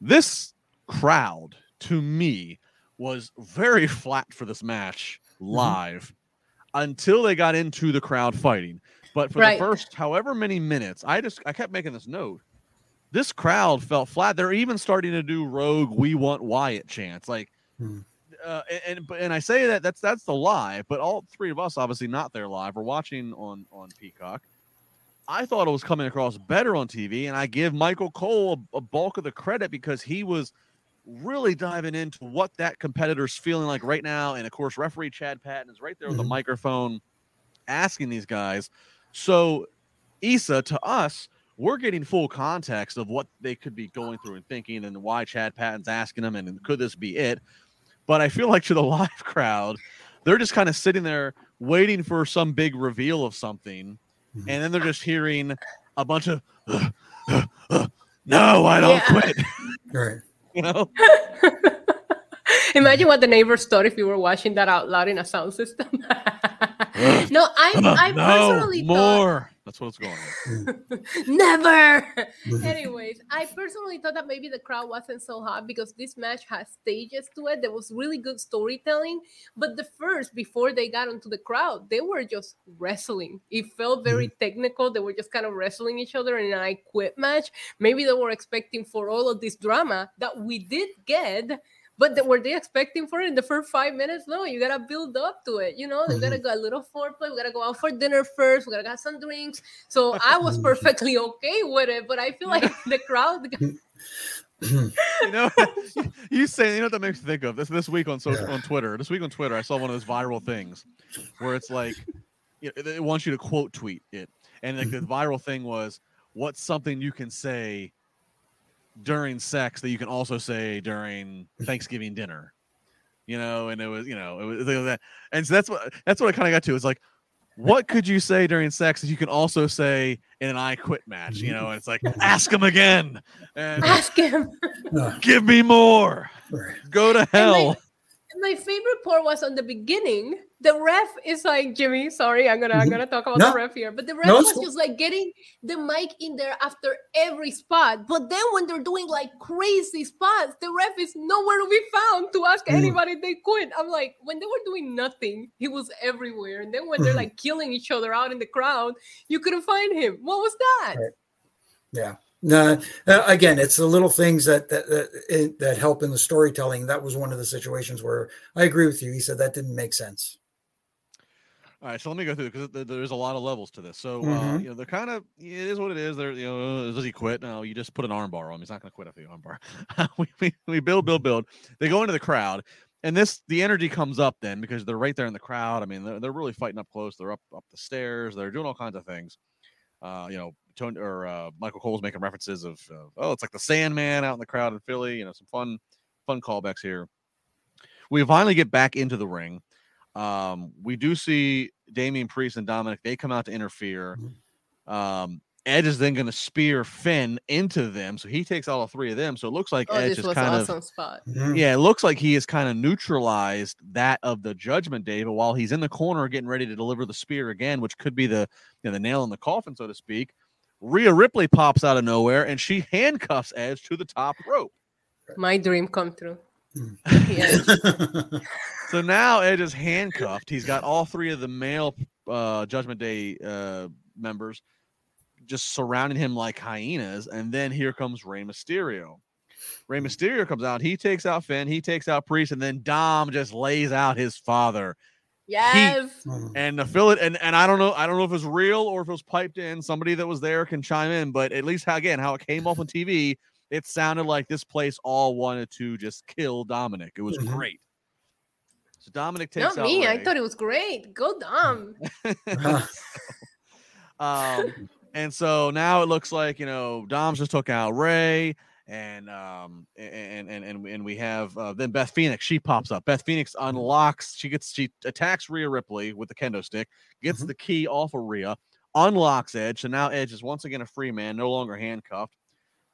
This crowd, to me, was very flat for this match live until they got into the crowd fighting. But for Right. the first however many minutes, I just I kept making this note. This crowd felt flat. They're even starting to do rogue "We want Wyatt" chants, like, Hmm. uh, and and, and I say that that's that's the live, but all three of us obviously not there live. We're watching on on Peacock. I thought it was coming across better on TV, and I give Michael Cole a, a bulk of the credit because he was really diving into what that competitor's feeling like right now. And of course, referee Chad Patton is right there with Mhm. the microphone asking these guys. So, Issa, to us, we're getting full context of what they could be going through and thinking and why Chad Patton's asking them and could this be it? But I feel like to the live crowd, they're just kind of sitting there waiting for some big reveal of something. Mhm. And then they're just hearing a bunch of, uh, uh, uh, no, I don't Yeah. quit. Right. You know? Imagine what the neighbors thought if you were watching that out loud in a sound system. no, I, I no, personally thought more. That's what it's going on. never. Anyways, I personally thought that maybe the crowd wasn't so hot because this match has stages to it. There was really good storytelling, but the first before they got into the crowd, they were just wrestling. It felt very mm-hmm. technical. They were just kind of wrestling each other in an I quit match. Maybe they were expecting for all of this drama that we did get. But the, were they expecting for it in the first five minutes? No, you gotta build up to it. You know, you gotta go a little foreplay. We gotta go out for dinner first. We gotta get some drinks. So I was Mhm. perfectly okay with it, but I feel like the crowd. You know, you say you know what that makes me think of this this week on social Yeah. on Twitter. This week on Twitter, I saw one of those viral things where it's like you know, it wants you to quote tweet it, and like the Mm-hmm. viral thing was, "What's something you can say during sex that you can also say during Thanksgiving dinner?" You know, and it was you know it was it was that, and so that's what that's what I kind of got to. Is like. What could you say during sex that you can also say in an I quit match? You know, and it's like, ask him again and Ask him. Give me more. Go to hell. My favorite part was on the beginning. The ref is like Jimmy. Sorry, I'm gonna I'm Mhm. gonna talk about No. the ref here, but the ref No, was just like getting the mic in there after every spot. But then when they're doing like crazy spots, the ref is nowhere to be found to ask Mm. anybody if they quit. I'm like, when they were doing nothing, he was everywhere, and then when they're Mhm. like killing each other out in the crowd, you couldn't find him. What was that? Right. Yeah. No, uh, again, it's the little things that that that, it, that help in the storytelling. That was one of the situations where I agree with you. He said that didn't make sense. All right, so let me go through because there's a lot of levels to this. So uh, Mhm. you know, they're kind of it is what it is. They're you know, does he quit? No, you just put an armbar on him. He's not going to quit after the armbar. we, we we build, build, build. They go into the crowd, and this the energy comes up then because they're right there in the crowd. I mean, they're, they're really fighting up close. They're up up the stairs. They're doing all kinds of things. Uh, you know, Tony or uh, Michael Cole's making references of uh, oh, it's like the Sandman out in the crowd in Philly. You know, some fun fun callbacks here. We finally get back into the ring. Um, we do see Damian Priest and Dominic. They come out to interfere. Um, Edge is then going to spear Finn into them, so he takes all three of them. So it looks like Oh, Edge this is was kind awesome of spot. Mhm. yeah, it looks like he has kind of neutralized that of the Judgment Day. But while he's in the corner getting ready to deliver the spear again, which could be the you know, the nail in the coffin, so to speak, Rhea Ripley pops out of nowhere and she handcuffs Edge to the top rope. My dream come true. Mm. So now Edge is handcuffed. He's got all three of the male uh, Judgment Day uh, members just surrounding him like hyenas. And then here comes Rey Mysterio. Rey Mysterio comes out. He takes out Finn. He takes out Priest, and then Dom just lays out his father. Yes. Mm. And the fill it, and, and I don't know, I don't know if it's real or if it was piped in. Somebody that was there can chime in, but at least how again how it came off on TV, it sounded like this place all wanted to just kill Dominic. It was Mhm. great. So Dominic takes Not out me. I thought it was great. Go Dom. um, and so now it looks like you know Dom's just took out Rey, and um, and and and, and we have uh, then Beth Phoenix. She pops up. Beth Phoenix unlocks. She gets she attacks Rhea Ripley with the kendo stick, gets Mhm. the key off of Rhea, unlocks Edge. So now Edge is once again a free man, no longer handcuffed.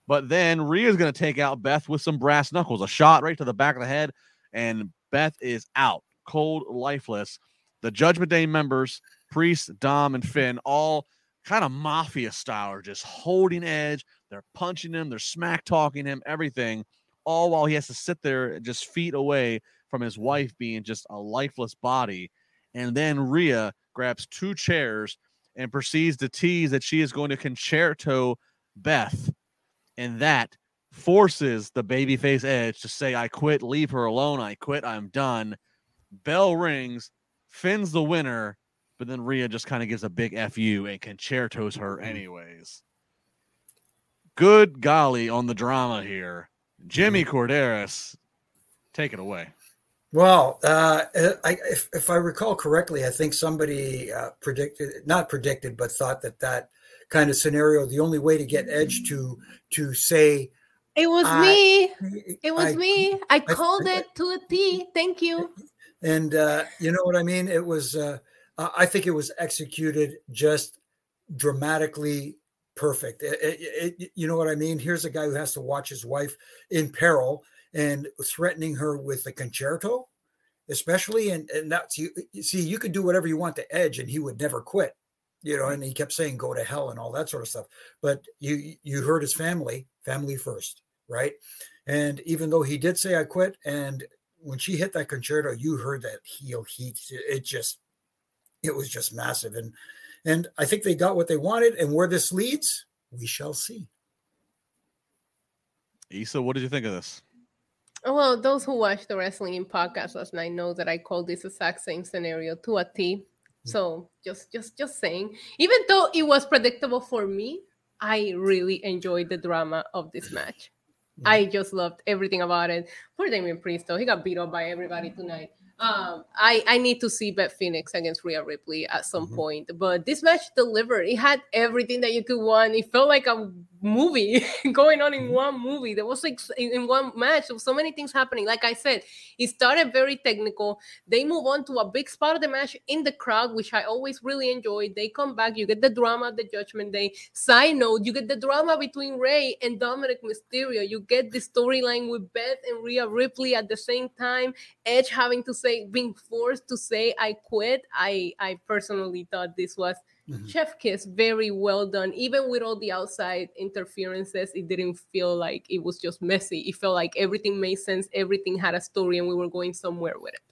But then Rhea's going to take out Beth with some brass knuckles, a shot right to the back of the head, and Beth is out, cold, lifeless. The Judgment Day members, Priest, Dom, and Finn, all kind of mafia style, are just holding Edge. They're punching him, they're smack talking him, everything, all while he has to sit there just feet away from his wife being just a lifeless body. And then Rhea grabs two chairs and proceeds to tease that she is going to concerto Beth. And that forces the babyface Edge to say, I quit, leave her alone, I quit, I'm done. Bell rings, Finn's the winner, but then Rhea just kind of gives a big FU and concertos her anyways. Good golly on the drama here. Jimmy Korderas, take it away. Well, uh, I, if, if I recall correctly, I think somebody uh, predicted, not predicted, but thought that that kind of scenario, the only way to get Edge to to say, It was I- me. It was I- me. I called I- it to a T. Thank you. and uh, you know what I mean. It was, uh, I think it was executed just dramatically perfect. It- it- it- you know what I mean. Here's a guy who has to watch his wife in peril and threatening her with a concerto, especially, and and that's you. you See, you could do whatever you want to Edge, and he would never quit. You know, and he kept saying "go to hell" and all that sort of stuff. But you you heard his family, family first, right? And even though he did say "I quit," and when she hit that concerto, you heard that heel heat. It just, it was just massive, and and I think they got what they wanted. And where this leads, we shall see. Issa, what did you think of this? Well, those who watched the wrestling in podcast last night know that I called this exact same scenario to a T. Mm. So just just just saying, even though it was predictable for me, I really enjoyed the drama of this match. I just loved everything about it. Poor Damian Priest, though, he got beat up by everybody tonight. Um, I I need to see Beth Phoenix against Rhea Ripley at some Mhm. point, but this match delivered. It had everything that you could want. It felt like a movie going on in Mhm. one movie. There was like in one match, there so many things happening. Like I said, it started very technical. They move on to a big spot of the match in the crowd, which I always really enjoyed. They come back, you get the drama of the Judgment Day. Side note, you get the drama between Rey and Dominic Mysterio. You get the storyline with Beth and Rhea Ripley at the same time. Edge having to say, being forced to say, "I quit." I I personally thought this was Mhm. chef kiss, very well done. Even with all the outside interferences, it didn't feel like it was just messy. It felt like everything made sense. Everything had a story, and we were going somewhere with it.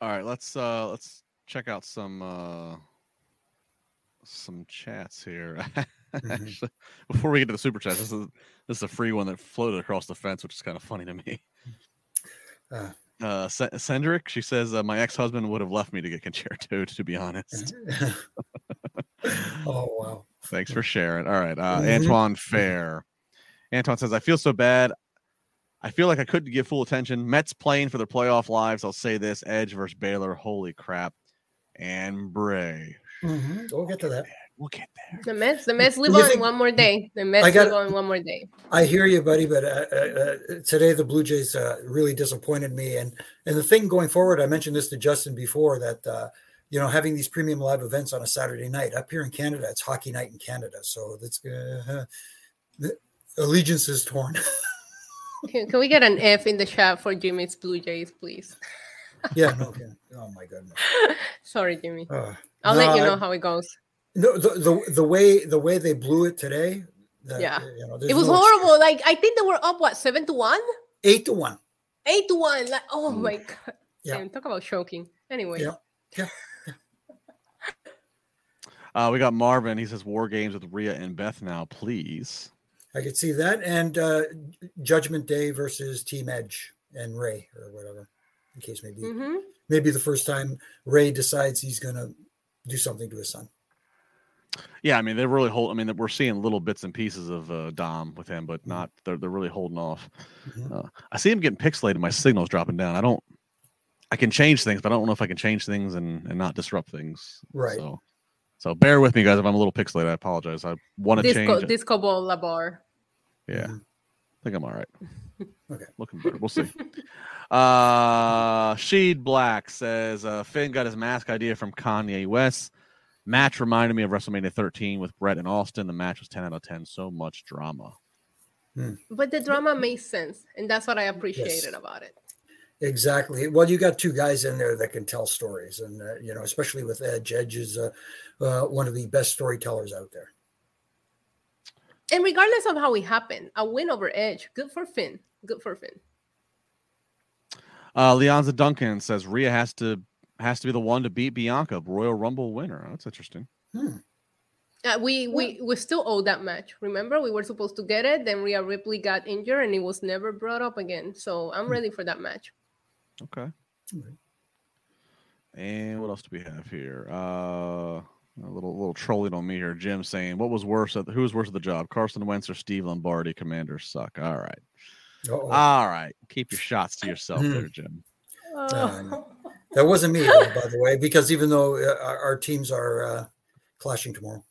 All right, let's uh let's check out some uh some chats here. Mm-hmm. Actually, Before we get to the super chats, this is this is a free one that floated across the fence, which is kind of funny to me. Uh, Uh, C- Cendric, she says, uh, "My ex-husband would have left me to get concerto." To be honest, oh wow. thanks for sharing. All right, uh, Mhm. Antoine Fair. Antoine says, "I feel so bad. I feel like I couldn't give full attention. Mets playing for their playoff lives. I'll say this: Edge versus Balor. Holy crap! And Bray. Mhm, We'll get to that. We'll get there. The Mets, the Mets live You on think- one more day. The Mets I got- live on one more day. I hear you, buddy, but uh, uh, uh, today the Blue Jays uh, really disappointed me. And and the thing going forward, I mentioned this to Justin before that uh, you know having these premium live events on a Saturday night up here in Canada, it's hockey night in Canada, so that's uh, the allegiance is torn. Can, can we get an F in the chat for Jimmy's Blue Jays, please? yeah, no, okay. oh my goodness. Sorry, Jimmy. Uh, I'll let you know I- how it goes. No, the, the the way the way they blew it today. that, Yeah. you know, It was no horrible. Like I think they were up what seven to one, Eight to one. eight to one. Like oh Mm. my god. Yeah. Damn, talk about choking. Anyway, Yeah. Uh, we got Marvin. He says, "War games with Rhea and Beth now, please." I could see that, and uh, Judgment Day versus Team Edge and Rey or whatever. In case maybe hmm maybe the first time Rey decides he's going to do something to his son. Yeah, I mean they're really hold. I mean we're seeing little bits and pieces of uh, Dom with him, Mm-hmm. but not. They're they're really holding off. Mhm. Uh, I see him getting pixelated. My signal's dropping down. I don't. I can change things, but I don't know if I can change things and and not disrupt things. Right. So, so bear with me, guys. If I'm a little pixelated, I apologize. I want to Disco change. it. Disco Ball Labar. Yeah, Mhm. I think I'm all right. Okay. Looking better. We'll see. uh Sheed Black says uh Finn got his mask idea from Kanye West. Match reminded me of WrestleMania 13 with Bret and Austin. The match was 10 out of 10. So much drama. But the drama made sense, and that's what I appreciated Yes. about it. Exactly. Well, you got two guys in there that can tell stories, and uh, you know, especially with Edge. Edge is uh, uh, one of the best storytellers out there. And regardless of how it happened, a win over Edge, good for Finn. Good for Finn. Uh Leonza Duncan says Rhea has to has to be the one to beat Bianca, Royal Rumble winner. That's interesting. Hmm. Uh, we we we still owe that match. Remember, we were supposed to get it. Then Rhea Ripley got injured, and it was never brought up again. So I'm ready for that match. Okay. Okay. And what else do we have here? Uh a little little trolling on me here. Jim saying, "What was worse? At the, who was worse at the job? Carson Wentz or Steve Lombardi? Commanders suck." All right, Uh-oh. all right. Keep your shots to yourself, Hmm. there, Jim. Um, that wasn't me, though, by the way, because even though uh, our, our teams are uh, clashing tomorrow.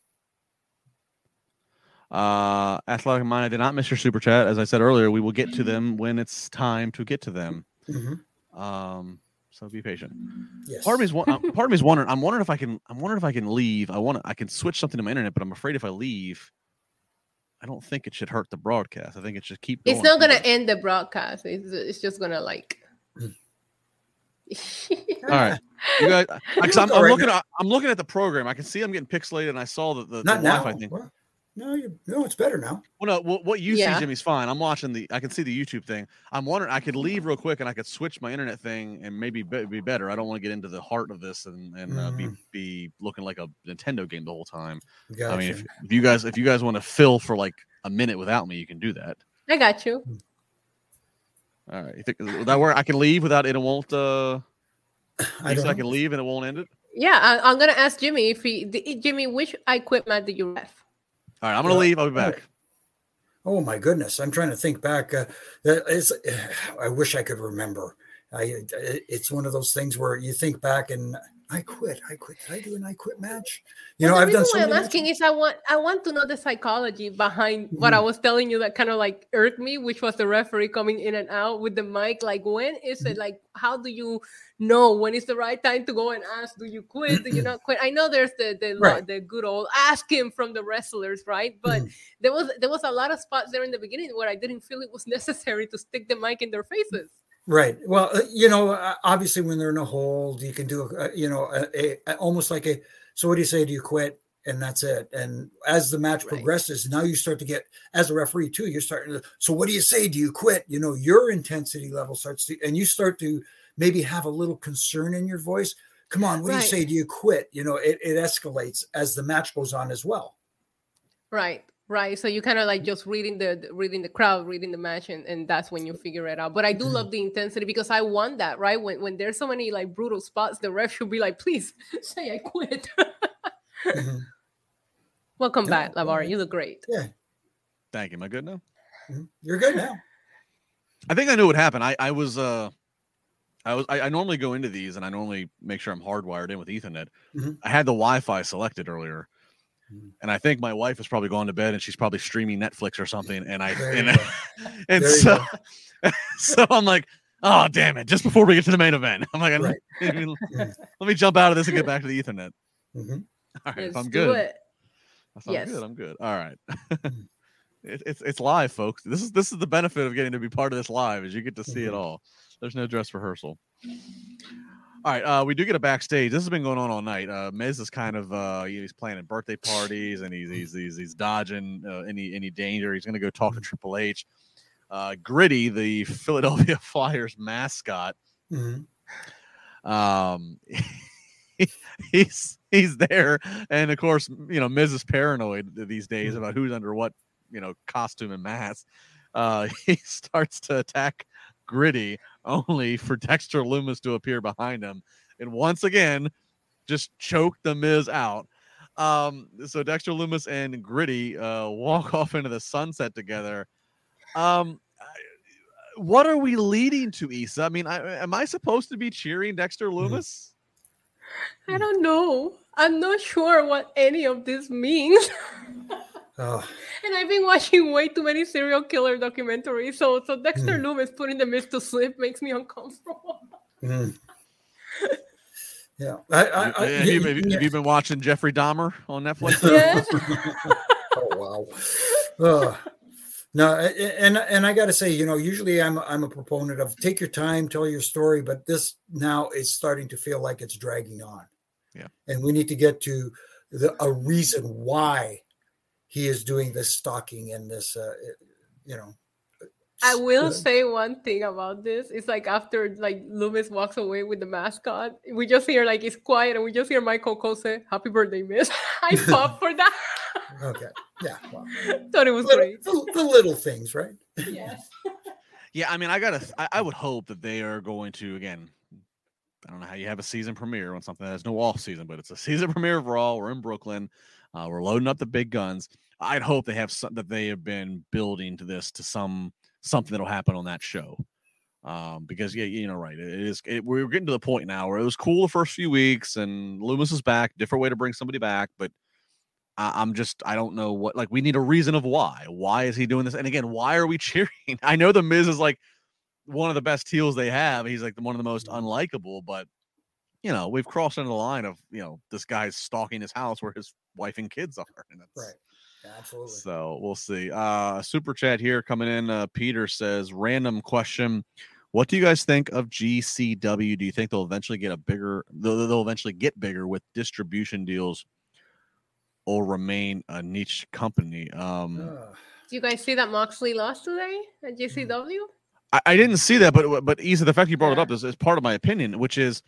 Uh, Athletic Mind, I did not miss your super chat. As I said earlier, we will get to them when it's time to get to them. Mhm. Um, so be patient. Yes. Part of me is one. uh, part of me is wondering. I'm wondering if I can. I'm wondering if I can leave. I want. to I can switch something to my internet, but I'm afraid if I leave, I don't think it should hurt the broadcast. I think it should keep. It's not gonna end the broadcast. It's, it's just gonna like. All right, you guys. I'm, I'm right looking. At, I'm looking at the program. I can see I'm getting pixelated, and I saw that the, the Not now. Wi-Fi thing. Well, no, you, no, it's better now. Well, no, what, what you Yeah. see, Jimmy's fine. I'm watching the. I can see the YouTube thing. I'm wondering. I could leave real quick, and I could switch my internet thing, and maybe be, be better. I don't want to get into the heart of this and and uh, be Mhm. be looking like a Nintendo game the whole time. Gotcha. I mean, if, if you guys if you guys want to fill for like a minute without me, you can do that. I got you. All right, you think will that work? I can leave without it. It won't. Uh, I you I can leave and it won't end it. Yeah, I, I'm gonna ask Jimmy if he. The, Jimmy, which I quit match did you ref? All right, I'm gonna Yeah. leave. I'll be back. Oh my goodness, I'm trying to think back. Uh, I wish I could remember. I it's one of those things where you think back and I quit. I quit. Did I do an I quit match? You know, Well, the I've done so I'm asking matches. is I want I want to know the psychology behind what I Mm-hmm. was telling you that kind of like irked me, which was the referee coming in and out with the mic. Like when is Mm-hmm. it like how do you know when is the right time to go and ask, do you quit? Do you not quit? I know there's the the, Right. the good old ask him from the wrestlers, right? But Mhm. there was there was a lot of spots there in the beginning where I didn't feel it was necessary to stick the mic in their faces. Right. Well, uh, you know, uh, obviously when they're in a hold, you can do, a, you know, a, a, almost like a. So what do you say? Do you quit? And that's it. And as the match Right. progresses, now you start to get, as a referee too, you're starting to. So what do you say? Do you quit? You know, your intensity level starts to, and you start to maybe have a little concern in your voice come on, what do you say? Do you quit? You know, it, it escalates as the match goes on as well. Right, right. So you kind of like just reading the the- reading the crowd, reading the match, and, and that's when you figure it out. But I do Mhm. love the intensity because I want that, right? When when there's so many like brutal spots, the ref should be like, please say I quit. Mhm. Welcome No, back, go LaBar. ahead. You look great. Yeah, Thank you. Am I good now? Mhm. you're good now. I think I knew what happened. I, I was uh I was I, I normally go into these and I normally make sure I'm hardwired in with Ethernet. Mhm. I had the Wi-Fi selected earlier. Mhm. And I think my wife is probably going to bed and she's probably streaming Netflix or something. And I There you and, go. and There you so so I'm like, oh damn it, just before we get to the main event. I'm like, Right. let, me, let me jump out of this and get back to the Ethernet. Mhm. All right, if Let's I'm do good. it. If I'm Yes. good, I'm good. All right. Mm. it, it's it's live, folks. This is this is the benefit of getting to be part of this live, is you get to see it Mhm. all. There's no dress rehearsal. All right, uh, we do get a backstage. This has been going on all night. Uh, Miz is kind of uh, he's planning birthday parties and he's he's he's, he's dodging uh, any any danger. He's going to go talk to Triple H. Uh, Gritty, the Philadelphia Flyers mascot, Mhm. um he's he's there and of course you know miz is paranoid these days about who's under what you know costume and mask uh he starts to attack gritty only for dexter lumis to appear behind him and once again just choke the miz out um so dexter lumis and gritty uh walk off into the sunset together um what are we leading to, Issa? I mean, I, am I supposed to be cheering Dexter Lumis? I don't know. I'm not sure what any of this means. Oh, and I've been watching way too many serial killer documentaries. So so Dexter Mm. Lumis putting the Miz to sleep makes me uncomfortable. mhm. yeah. I, I, I, have, you, have you- yeah. have you been watching Jeffrey Dahmer on Netflix? Yes. oh wow. Ugh. no, a- a- and and I got to say, you know, usually I'm I'm a proponent of take your time, tell your story, but this now is starting to feel like it's dragging on. Yeah. and we need to get to the a reason why he is doing this stalking and this, uh, you know. I will uh, say one thing about this. It's like after like Lumis walks away with the mascot, we just hear like it's quiet and we just hear Michael Cole say, Happy birthday, Miz. I fought for that. Okay, yeah, well, Thought it was little, great. the, the little things, right? Yes. yeah, I mean, I gotta. I, I would hope that they are going to again. I don't know how you have a season premiere on something that has no off season, but it's a season premiere of Raw. We're in Brooklyn. Uh, we're loading up the big guns. I'd hope they have some, that they have been building to this to some something that'll happen on that show. Um, because yeah, you know, right. It is. It, we're getting to the point now where it was cool the first few weeks, and Lumis is back. Different way to bring somebody back, but I, I'm just I don't know what like we need a reason of why. Why is he doing this? And again, why are we cheering? I know the Miz is like one of the best heels they have. He's like one of the most unlikable, but you know we've crossed into the line of you know this guy's stalking his house where his wife and kids are, and it's, Right. Absolutely. so we'll see. Uh super chat here coming in. Uh Peter says, random question. What do you guys think of GCW? Do you think they'll eventually get a bigger they'll, they'll eventually get bigger with distribution deals or remain a niche company? Um Ugh. Do you guys see that Moxley lost today at GCW? I, I didn't see that, but but Issa, the fact you brought it up is, is part of my opinion, which is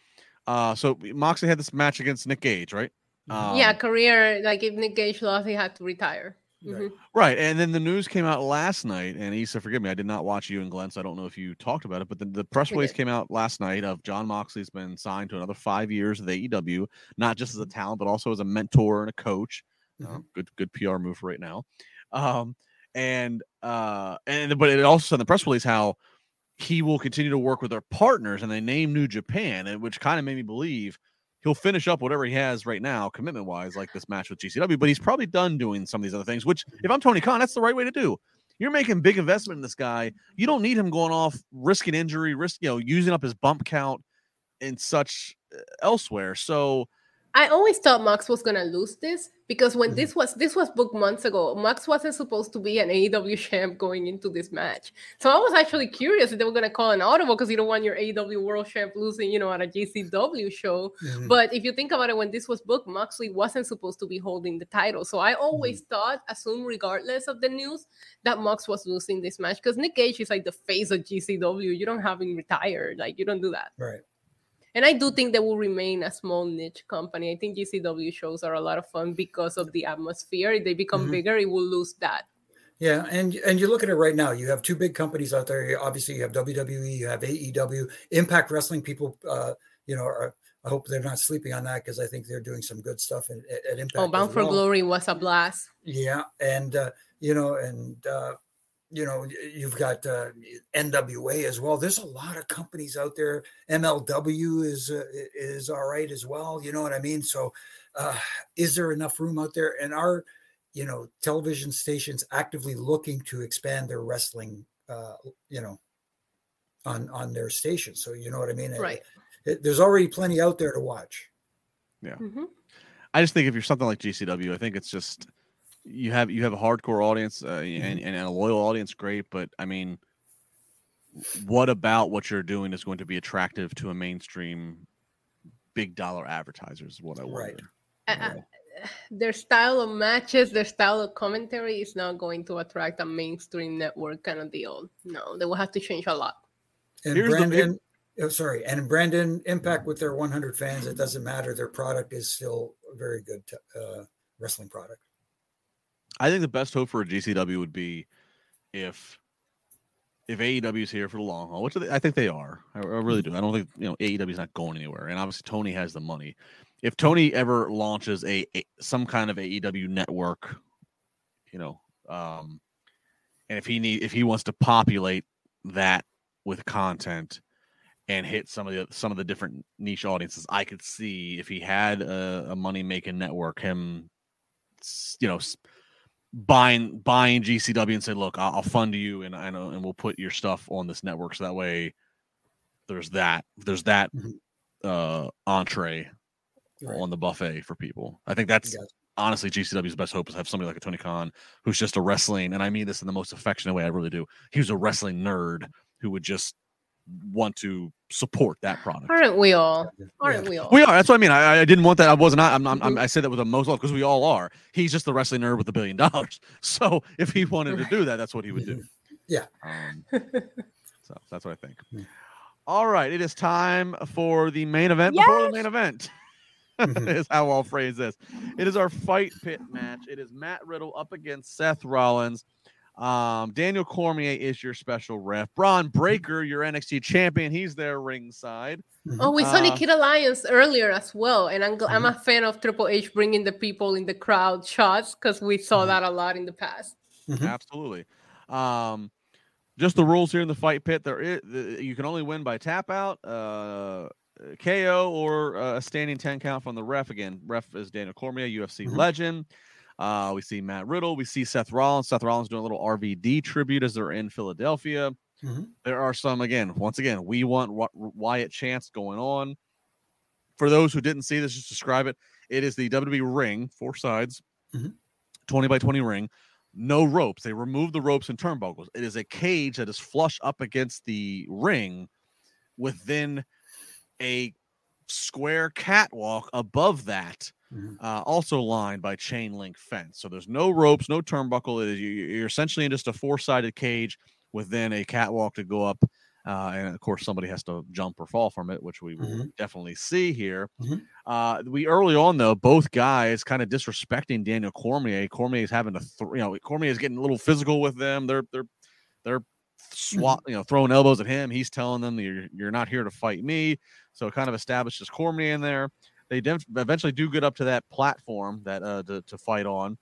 uh so Moxley had this match against Nick Gage, right? Um, yeah, career. Like if Nick Gage lost, he had to retire. Right. Mhm. Right. And then the news came out last night, and Issa, forgive me, I did not watch you and Glenn, so I don't know if you talked about it, but the, the press release came out last night of Jon Moxley's been signed to another five years of the AEW, not just as a talent, but also as a mentor and a coach. Uh, Mhm. good, good PR move right now. Um, and uh, and but it also said in the press release how he will continue to work with their partners, and they name New Japan, which kind of made me believe he'll finish up whatever he has right now, commitment wise, like this match with GCW. But he's probably done doing some of these other things. Which, if I'm Tony Khan, that's the right way to do. You're making big investment in this guy. You don't need him going off, risking injury, risk you know using up his bump count and such uh, elsewhere. So I always thought Max was gonna lose this because when Mhm. this was this was booked months ago, Max wasn't supposed to be an AEW champ going into this match. So I was actually curious if they were gonna call an audible because you don't want your AEW World Champ losing, you know, at a GCW show. Mhm. But if you think about it, when this was booked, Moxley wasn't supposed to be holding the title. So I always thought, assume regardless of the news, that Mox was losing this match because Nick Gage is like the face of GCW. You don't have him retired, like you don't do that. Right. And I do think they will remain a small niche company. I think GCW shows are a lot of fun because of the atmosphere. If they become Mhm. bigger, it will lose that. Yeah, and and you look at it right now. You have two big companies out there. You- Obviously, you have WWE, you have AEW, Impact Wrestling. People, uh, you know, are, I hope they're not sleeping on that because I think they're doing some good stuff at, at- Impact. Oh, Bound as for. Glory was a blast. Yeah, and uh, you know, and uh, you know, you've got uh, NWA as well. There's a lot of companies out there. MLW is uh, is all right as well. You know what I mean? So, uh, is there enough room out there? And are you know television stations actively looking to expand their wrestling? Uh, you know, on on their station. So you know what I mean? Right. it- there's already plenty out there to watch. Mhm. I just think if you're something like GCW, I think it's just you have you have a hardcore audience uh, and, and a loyal audience, great. But I mean, what about what you're doing is going to be attractive to a mainstream big dollar advertisers? is What I wonder. Right. I- I- their style of matches, their style of commentary is not going to attract a mainstream network kind of deal. No, they will have to change a lot. And Here's the big- Brandon, oh, sorry, and Brandon Impact with their 100 fans, it doesn't matter. Their product is still a very good t- uh, wrestling product. I think the best hope for a GCW would be if if AEW is here for the long haul, which I think they are. I, I really do. I don't think you know AEW is not going anywhere, and obviously Tony has the money. If Tony ever launches a, a some kind of AEW network, you know, um, and if he need if he wants to populate that with content and hit some of the some of the different niche audiences, I could see if he had a, a money making network, him, you know, buying buying GCW and say, look, I'll, I'll fund you and I know and we'll put your stuff on this network so that way there's that there's that Mhm. uh entree Right. on the buffet for people. I think that's Yes. honestly GCW's best hope is to have somebody like a Tony Khan who's just a wrestling, and I mean this in the most affectionate way. I really do. He was a wrestling nerd who would just want to support that product. Aren't we all? Aren't we all? We are. That's what I mean. I, I didn't want that. I wasn't. I'm, I'm, I'm, I said that with the most love because we all are. He's just the wrestling nerd with a billion dollars. So if he wanted to do that, that's what he would do. Yeah. Um, so that's what I think. Yeah. All right. It is time for the main event before the main event. Mhm. is how I'll phrase this. It is our fight pit match. It is Matt Riddle up against Seth Rollins. Um, Daniel Cormier is your special ref. Bron Breakker, your NXT champion, he's there ringside. Oh, we saw Uh, Nikkita Lyons earlier as well, and I'm, gl- I'm a Mm-hmm. fan of Triple H bringing the people in the crowd shots because we saw that a lot in the past. Absolutely. Um, just the rules here in the fight pit. There is the, you can only win by tap out, uh, KO, or uh, a standing ten count from the ref. Again, ref is Daniel Cormier, UFC Mhm. legend. Uh, we see Matt Riddle. We see Seth Rollins. Seth Rollins doing a little RVD tribute as they're in Philadelphia. Mhm. There are some again. Once again, we want Wy- Wyatt Chance going on. For those who didn't see this, just describe it. It is the WWE ring, four sides, Mhm. 20 by 20 ring, no ropes. They remove the ropes and turnbuckles. It is a cage that is flush up against the ring within a square catwalk above that, Mhm. uh, also lined by chain link fence. So there's no ropes, no turnbuckle. It is, you- you're essentially in just a four sided cage within a catwalk to go up. Uh, and of course, somebody has to jump or fall from it, which we will Mhm. definitely see here. Mhm. Uh, we early on though, both guys kind of disrespecting Daniel Cormier. Cormier is having to, th- you know, Cormier is getting a little physical with them. They're they're they're swat, you know, throwing elbows at him. He's telling them you're you're not here to fight me. So it kind of establishes Cormier in there. They eventually do get up to that platform that uh to, to fight on.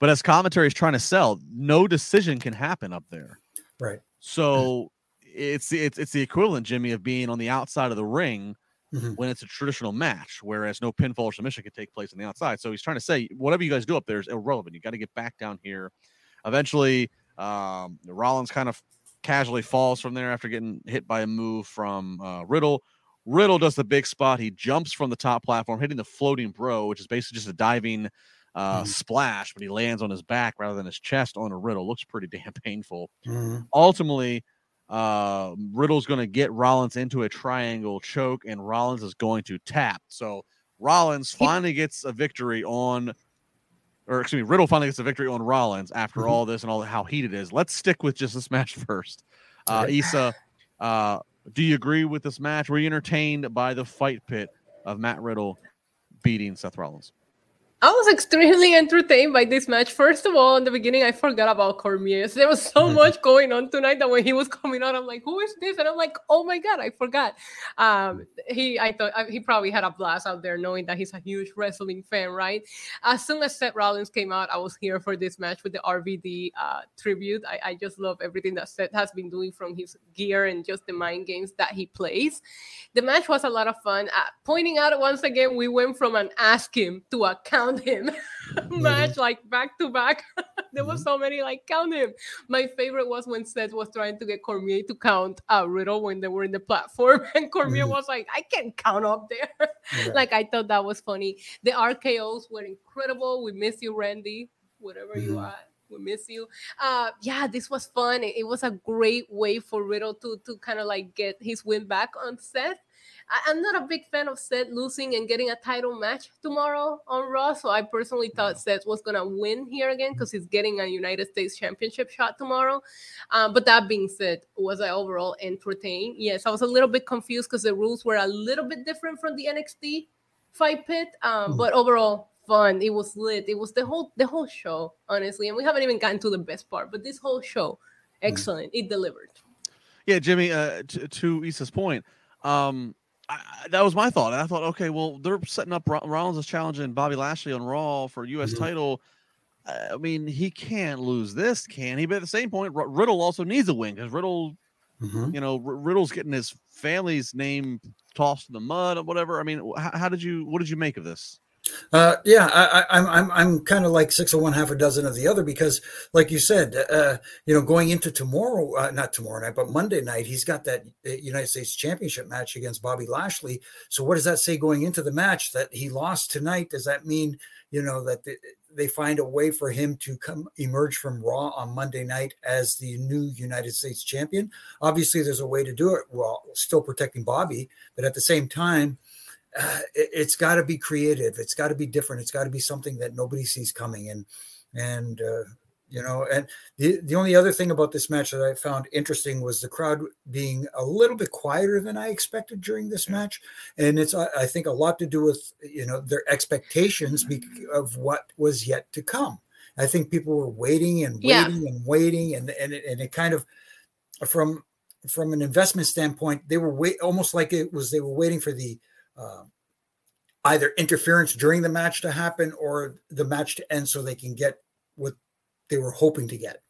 But as commentary is trying to sell, no decision can happen up there. Right. So it's it's it's the equivalent, Jimmy, of being on the outside of the ring Mhm. when it's a traditional match, whereas no pinfall or submission can take place on the outside. So he's trying to say whatever you guys do up there is irrelevant. You got to get back down here. Eventually, um, Rollins kind of casually falls from there after getting hit by a move from uh, Riddle. Riddle does the big spot. He jumps from the top platform, hitting the floating bro, which is basically just a diving uh, Mhm. splash, but he lands on his back rather than his chest on a Riddle. Looks pretty damn painful Mhm. ultimately uh riddle's going to get rollins into a triangle choke and rollins is going to tap so rollins finally gets a victory on or excuse me riddle finally gets a victory on rollins after Mhm. all this and all how heated it is let's stick with just this match first uh Issa uh do you agree with this match? Were you entertained by the fight pit of Matt Riddle beating Seth Rollins? I was extremely entertained by this match. First of all, in the beginning, I forgot about Cormier. There was so much going on tonight that when he was coming out, I'm like, "Who is this?" And I'm like, "Oh my god, I forgot." Um, he, I thought he probably had a blast out there, knowing that he's a huge wrestling fan, right? As soon as Seth Rollins came out, I was here for this match with the RVD uh, tribute. I, I just love everything that Seth has been doing from his gear and just the mind games that he plays. The match was a lot of fun. Uh, pointing out once again, we went from an ask him to a count him match Mm-hmm. like back to back. there was Mhm. so many like count him. My favorite was when Seth was trying to get Cormier to count uh, Riddle when they were in the platform, and Cormier Mhm. was like, "I can't count up there." Yeah. like I thought that was funny. The RKO's were incredible. We miss you, Randy. Whatever you Mhm. are. We miss you. Uh, yeah, this was fun. It, it was a great way for Riddle to to kind of like get his win back on Seth. I, I'm not a big fan of Seth losing and getting a title match tomorrow on Raw, so I personally thought Seth was gonna win here again because he's getting a United States Championship shot tomorrow. Um, but that being said, was I overall entertained? Yes, I was a little bit confused because the rules were a little bit different from the NXT fight pit, um, but overall fun. It was lit. It was the whole the whole show, honestly, and we haven't even gotten to the best part, but this whole show, excellent. It delivered. Yeah, Jimmy. Uh, to, to Issa's point, um, I, that was my thought. And I thought, okay, well, they're setting up Rollins is challenging Bobby Lashley on Raw for U.S. Mhm. title. I mean, he can't lose this, can he? But at the same point, R- Riddle also needs a win because Riddle, Mhm. you know, R- Riddle's getting his family's name tossed in the mud or whatever. I mean, how did you? What did you make of this? Uh, yeah, I, I, I'm I'm I'm kind of like six of one, half a dozen of the other because, like you said, uh, you know, going into tomorrow, uh, not tomorrow night, but Monday night, he's got that uh, United States Championship match against Bobby Lashley. So, what does that say going into the match that he lost tonight? Does that mean you know that they find a way for him to come emerge from Raw on Monday night as the new United States champion? Obviously, there's a way to do it while still protecting Bobby, but at the same time uh, it, it's got to be creative. It's got to be different. It's got to be something that nobody sees coming. And and uh, you know, and the the only other thing about this match that I found interesting was the crowd being a little bit quieter than I expected during this match, and it's I, I think a lot to do with you know their expectations of what was yet to come. I think people were waiting and Yeah. waiting and waiting, and and it, and it kind of from from an investment standpoint, they were wait almost like it was they were waiting for the uh, either interference during the match to happen or the match to end so they can get what they were hoping to get.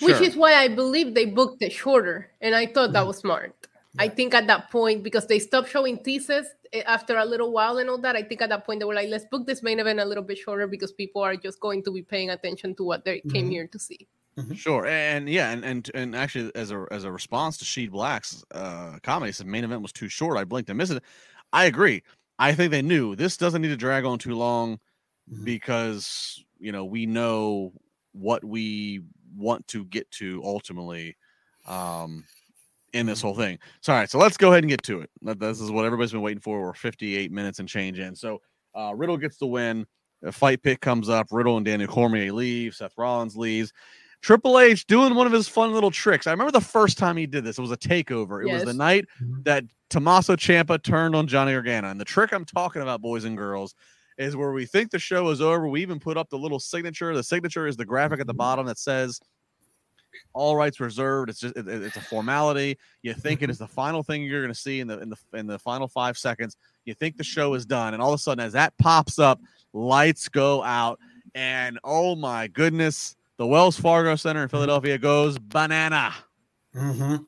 Which Sure. is why I believe they booked it shorter, and I thought that Mhm. was smart. I think at that point, because they stopped showing teases eh, after a little while and all that, I think at that point they were like, let's book this main event a little bit shorter because people are just going to be paying attention to what they came Mhm. here to see. Sure, and yeah, and and and actually, as a as a response to Sheed Black's uh, he said main event was too short. I blinked and missed it. I agree. I think they knew this doesn't need to drag on too long Mhm. because you know we know what we want to get to ultimately um, in this whole thing. So all right, so let's go ahead and get to it. This is what everybody's been waiting for. We're 58 minutes and change in. So uh, Riddle gets the win. A fight pit comes up. Riddle and Daniel Cormier leave. Seth Rollins leaves. Triple H doing one of his fun little tricks. I remember the first time he did this. It was a takeover. It was the night Mhm. that Tommaso Ciampa turned on Johnny Gargano. And the trick I'm talking about, boys and girls, is where we think the show is over. We even put up the little signature. The signature is the graphic at the bottom that says all rights reserved. It's just it- it- it's a formality. You think it is the final thing you're going to see in the in the in the final five seconds. You think the show is done, and all of a sudden, as that pops up, lights go out, and oh my goodness, the Wells Fargo Center in Philadelphia goes banana. Mhm.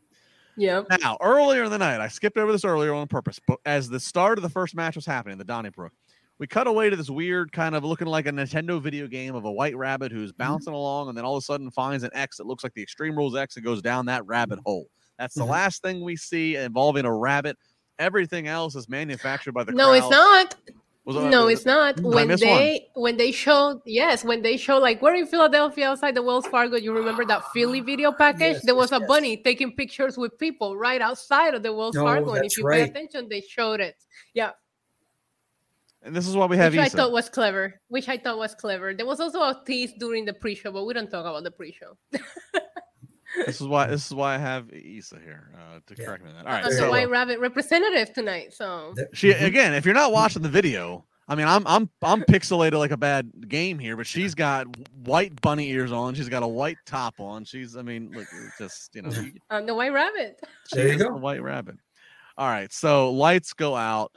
Yeah. Now, earlier in the night, I skipped over this earlier on purpose, but as the start of the first match was happening, the Donnybrook, we cut away to this weird kind of looking like a Nintendo video game of a white rabbit who's bouncing along and then all of a sudden finds an X that looks like the Extreme Rules X and goes down that rabbit hole. That's the Mhm. last thing we see involving a rabbit. Everything else is manufactured by the No, it's not. No, eh, it's not. Mm, when miss one? they when they showed yes, when they show like we're in Philadelphia outside the Wells Fargo, you remember that Philly video package? Yes, there was yes, a yes. bunny taking pictures with people right outside of the Wells Oh, Fargo, and if you right. pay attention, they showed it. Yeah, And this is why we have which I thought was clever. Which I thought was clever. There was also a tease during the pre-show, but we don't talk about the pre-show. This is why this is why I have Issa here uh, to Yeah. correct me on that. All right, I'm the White Rabbit representative tonight. So she mhm. again, if you're not watching the video, I mean, I'm I'm I'm pixelated like a bad game here, but she's got white bunny ears on. She's got a white top on. She's, I mean, look, just you know, she- I'm the White Rabbit. There you is go. The white rabbit. All right. So lights go out,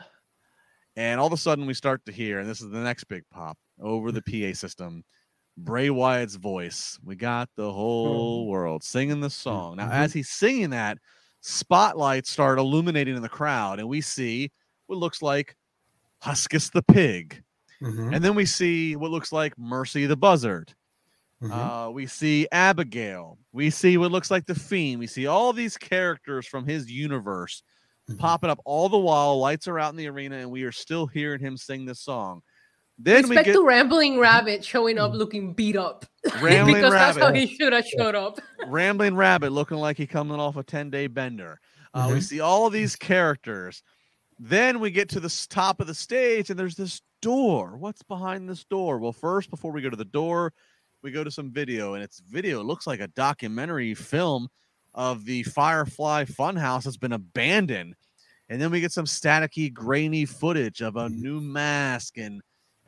and all of a sudden we start to hear, and this is the next big pop over the PA system. Bray Wyatt's voice. We got the whole world singing the song. Now, Mhm. as he's singing that, spotlights start illuminating in the crowd, and we see what looks like Huskus the pig. Mhm, And then we see what looks like Mercy the buzzard. mhm. Uh, we see Abigail. We see what looks like the Fiend. We see all these characters from his universe Mhm. popping up all the while. Lights are out in the arena, and we are still hearing him sing this song. Then Respect we get to Rambling Rabbit showing up looking beat up. Rambling because that's how Rabbit, he should have showed up. Rambling Rabbit looking like he coming off a 10 day bender. Uh, We Mhm. see all of these characters. Then we get to the top of the stage, and there's this door. What's behind this door? Well, first, before we go to the door, we go to some video, and it's video. It looks like a documentary film of the Firefly Funhouse that's been abandoned. And then we get some staticky, grainy footage of a Mhm. new mask and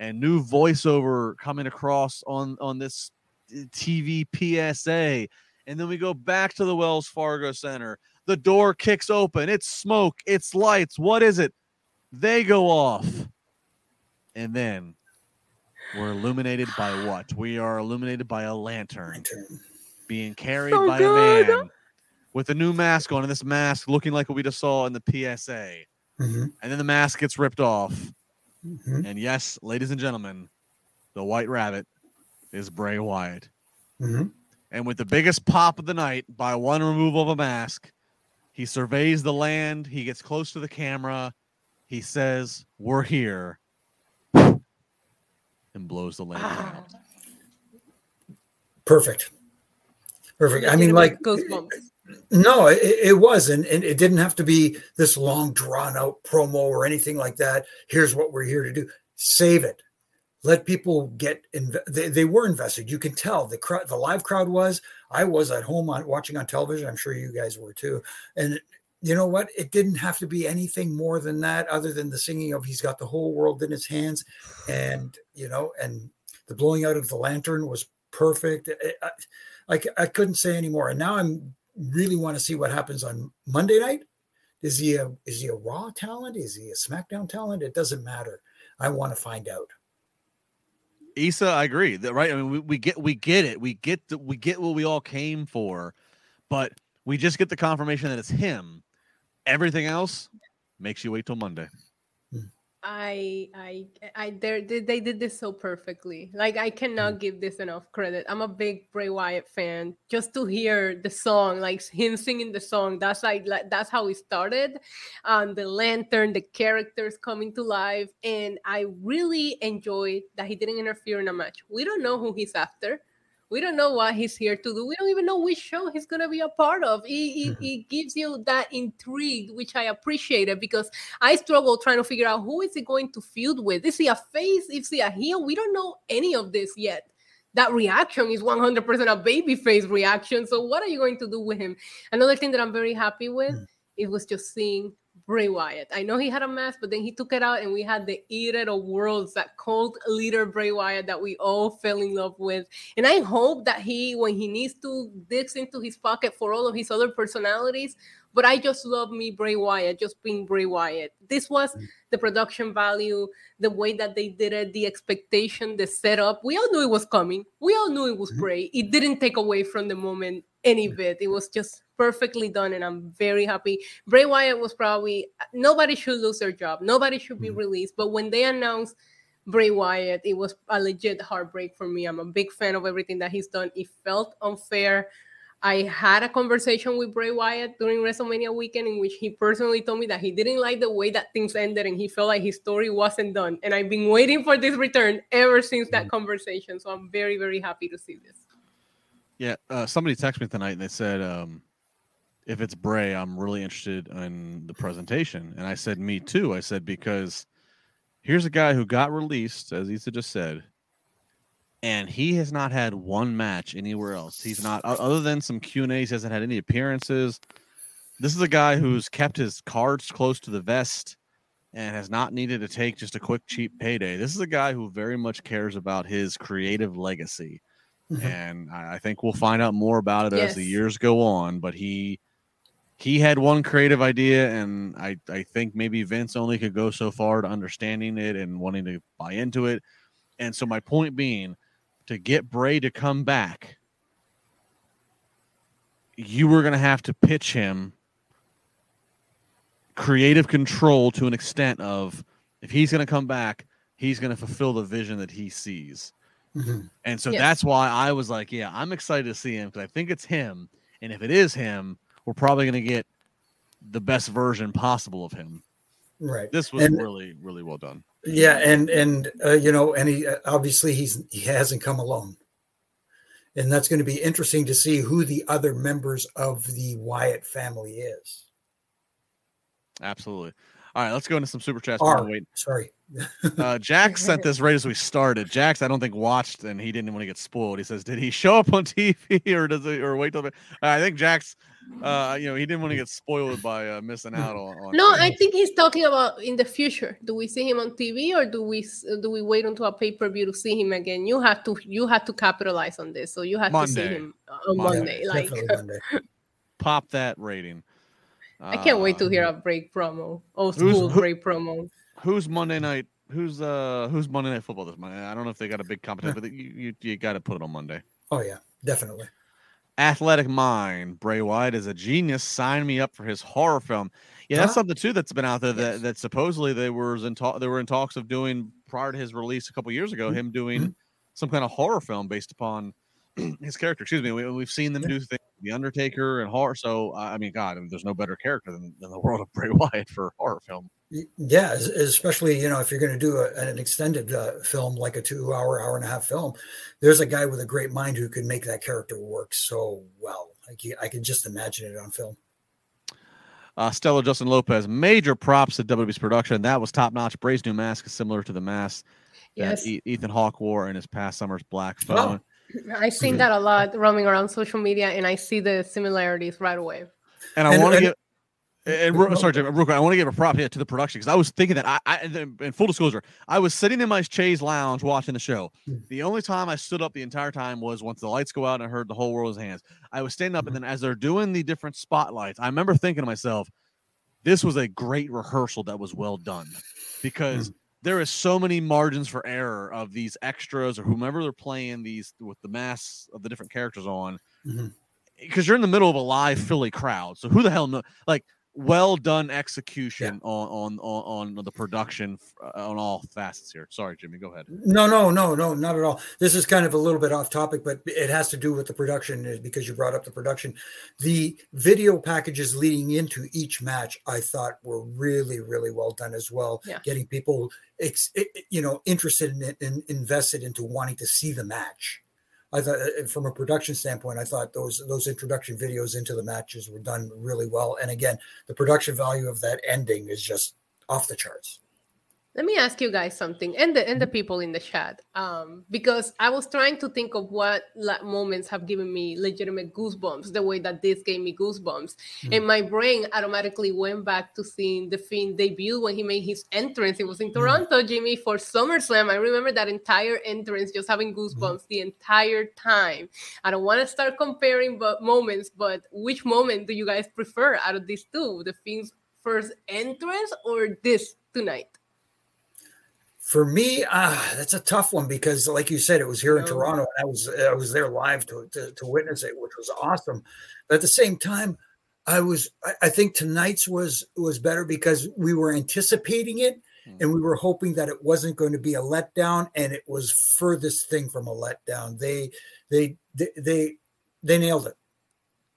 and new voiceover coming across on on this uh, TV PSA. And then we go back to the Wells Fargo Center. The door kicks open. It's smoke. It's lights. What is it? They go off. And then we're illuminated by what? We are illuminated by a lantern being carried So by good. a man with a new mask on. And this mask looking like what we just saw in the PSA. Mhm, And then the mask gets ripped off. Mhm, And yes, ladies and gentlemen, the white rabbit is Bray Wyatt. mhm. And with the biggest pop of the night by one removal of a mask, he surveys the land. He gets close to the camera. He says, We're here. And blows the land Ah. out. Perfect. Perfect. I mean, like, Goosebumps. No, it, it was, and, and it didn't have to be this long, drawn out promo or anything like that. Here's what we're here to do. Save it. Let people get. Inv- they, they were invested. You can tell the crowd, the live crowd was. I was at home on watching on television. I'm sure you guys were too. And you know what? It didn't have to be anything more than that, other than the singing of "He's got the whole world in his hands," and you know, and the blowing out of the lantern was perfect. i couldn't say any more. And now I'm really want to see what happens on Monday night. Is he a is he a Raw talent? Is he a SmackDown talent? It doesn't matter. I want to find out. Issa, I agree. That right. I mean, we, we get we get it. We get the, we get what we all came for, but we just get the confirmation that it's him. Everything else makes you wait till Monday. I I I they they did this so perfectly. Like I cannot give this enough credit. I'm a big Bray Wyatt fan. Just to hear the song, like him singing the song, that's like, like that's how it started. Um, the lantern, the characters coming to life, and I really enjoyed that he didn't interfere in a match. We don't know who he's after. We don't know what he's here to do. We don't even know which show he's gonna be a part of. He, Mhm. he, he gives you that intrigue, which I appreciated because I struggle trying to figure out who is he going to feud with. Is he a face? Is he a heel? We don't know any of this yet. That reaction is 100% a babyface reaction. So what are you going to do with him? Another thing that I'm very happy with, Mm. it was just seeing Bray Wyatt. I know he had a mask, but then he took it out and we had the Eater of Worlds, that cult leader Bray Wyatt that we all fell in love with. And I hope that he, when he needs to, digs into his pocket for all of his other personalities. But I just love me Bray Wyatt, just being Bray Wyatt. This was Mm. the production value, the way that they did it, the expectation, the setup. We all knew it was coming. We all knew it was Mhm. Bray. It didn't take away from the moment any bit. It was just perfectly done, and I'm very happy. Bray Wyatt was probably nobody should lose their job. Nobody should be Mhm. released. But when they announced Bray Wyatt, it was a legit heartbreak for me. I'm a big fan of everything that he's done. It felt unfair. I had a conversation with Bray Wyatt during WrestleMania weekend in which he personally told me that he didn't like the way that things ended and he felt like his story wasn't done. And I've been waiting for this return ever since that conversation. So I'm very, very happy to see this. Yeah, uh, somebody texted me tonight and they said, um, if it's Bray, I'm really interested in the presentation. And I said, me too. I said, because here's a guy who got released, as Issa just said, and he has not had one match anywhere else. He's not other than some Q and A's. Hasn't had any appearances. This is a guy who's kept his cards close to the vest and has not needed to take just a quick cheap payday. This is a guy who very much cares about his creative legacy, Mhm. and I I think we'll find out more about it as the years go on. But he he had one creative idea, and I I think maybe Vince only could go so far to understanding it and wanting to buy into it. And so my point being, to get Bray to come back, you were going to have to pitch him creative control to an extent of if he's going to come back, he's going to fulfill the vision that he sees. Mhm. And so Yes. that's why I was like, yeah, I'm excited to see him because I think it's him. And if it is him, we're probably going to get the best version possible of him. Right. This was And- really, really well done. Yeah, and and uh, you know, and he uh, obviously he's he hasn't come alone, and that's going to be interesting to see who the other members of the Wyatt family is. Absolutely. All right, let's go into some super chats. Are. Wait, Sorry. uh, Jax sent this right as we started. Jax, I don't think watched, and he didn't want to get spoiled. He says, "Did he show up on TV, or does it, or wait till?" I think Jax, uh, you know, he didn't want to get spoiled by uh, missing out on. on No, I think he's talking about in the future. Do we see him on TV or do we do we wait until a pay per view to see him again? You have to you have to capitalize on this, so you have to see him on Monday. Monday. Like Definitely Monday. pop that rating. I can't wait to Uh, hear a break promo, old school who- break promo. who's Monday night. Who's uh who's Monday night football this Monday? I don't know if they got a big competition, but you you, you got to put it on Monday. Oh yeah, definitely. Athletic Mind, Bray Wyatt is a genius. Sign me up for his horror film. Yeah, that's Huh? something too that's been out there that, Yes. that supposedly they were in talk they were in talks of doing prior to his release a couple years ago. Mhm. Him doing some kind of horror film based upon his character. Excuse me. We, we've seen them Yeah. do things, The Undertaker and horror. So I mean, God, I mean, there's no better character than, than the world of Bray Wyatt for a horror film. Y- Yeah, especially you know if you're going to do a, an extended uh, film like a two-hour, hour and a half film, there's a guy with a great mind who can make that character work so well. I can, I can just imagine it on film. Uh, Stella Justin Lopez, major props to WWE's production. That was top notch. Bray's new mask is similar to the mask that Yes, E- Ethan Hawke wore in his past summer's Black Oh. Phone. I've seen that a lot roaming around social media, and I see the similarities right away. And I want to and- give. And, real- sorry, Jim, real quick. I want to give a prop here to the production because I was thinking that I, I, and full disclosure, I was sitting in my chaise lounge watching the show. Hmm. The only time I stood up the entire time was once the lights go out and I heard the whole world's hands. I was standing up, and then as they're doing the different spotlights, I remember thinking to myself, "This was a great rehearsal that was well done," because there is so many margins for error of these extras or whomever they're playing these with the masks of the different characters on Mhm. because you're in the middle of a live Philly crowd. So who the hell know? Like, well done execution on, on on on the production uh, on all facets here. Sorry, Jimmy, go ahead. No, no, no, no, not at all. This is kind of a little bit off topic, but it has to do with the production uh, because you brought up the production. The video packages leading into each match, I thought were really, really well done as well. Yeah. Getting people, ex, i- i- you know, interested in it and invested into wanting to see the match. I thought, uh, from a production standpoint, I thought those those introduction videos into the matches were done really well. And again, the production value of that ending is just off the charts. Let me ask you guys something, and the and the people in the chat, um, because I was trying to think of what moments have given me legitimate goosebumps, the way that this gave me goosebumps, mm. and my brain automatically went back to seeing the Fiend debut when he made his entrance. It was in mm. Toronto, Jimmy, for SummerSlam. I remember that entire entrance, just having goosebumps mm. the entire time. I don't want to start comparing but moments, but which moment do you guys prefer out of these two, the Fiend's first entrance or this tonight? For me, ah, that's a tough one because, like you said, it was here in No. Toronto, and I was I was there live to, to to witness it, which was awesome. But at the same time, I was I, I think tonight's was was better because we were anticipating it, Hmm. and we were hoping that it wasn't going to be a letdown, and it was furthest thing from a letdown. They they they they, they nailed it,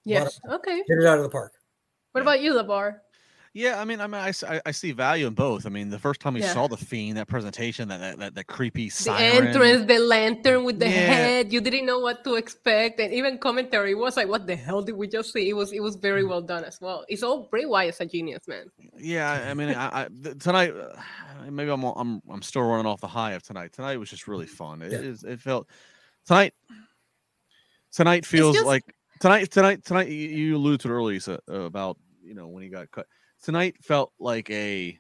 Yes. Okay. hit it out of the park. What about you, LaBar? Yeah, I mean, I mean, I, I- see value in both. I mean, the first time we Yeah. saw the fiend, that presentation, that that that, that creepy The siren. entrance, the lantern with the Yeah. head. You didn't know what to expect, and even commentary was like, "What the hell did we just see?" It was it was very Mm. well done as well. It's all Bray Wyatt's a genius, man. Yeah, I mean, I, I tonight maybe I'm I'm I'm still running off the high of tonight. Tonight was just really fun. It Yeah. is it felt tonight tonight feels just- like tonight tonight tonight you- alluded to it earlier Issa, about you know when he got cut tonight felt like a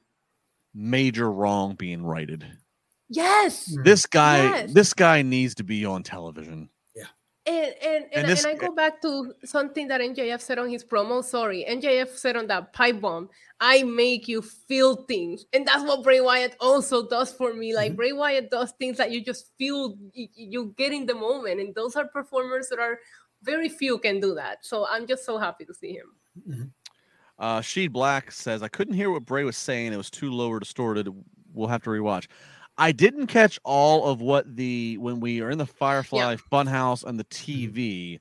major wrong being righted Yes. Mm. this guy Yes. this guy needs to be on television And and, and, this- and I go back to something that MJF said on his promo. Sorry, MJF said on that pipe bomb, I make you feel things. And that's what Bray Wyatt also does for me. Like Mhm. Bray Wyatt does things that you just feel you, you get in the moment. And those are performers that are very few can do that. So I'm just so happy to see him. Mhm. Uh sheed black says i couldn't hear what bray was saying. It was too low or distorted. We'll have to rewatch. I didn't catch all of what the when we are in the firefly funhouse and the tv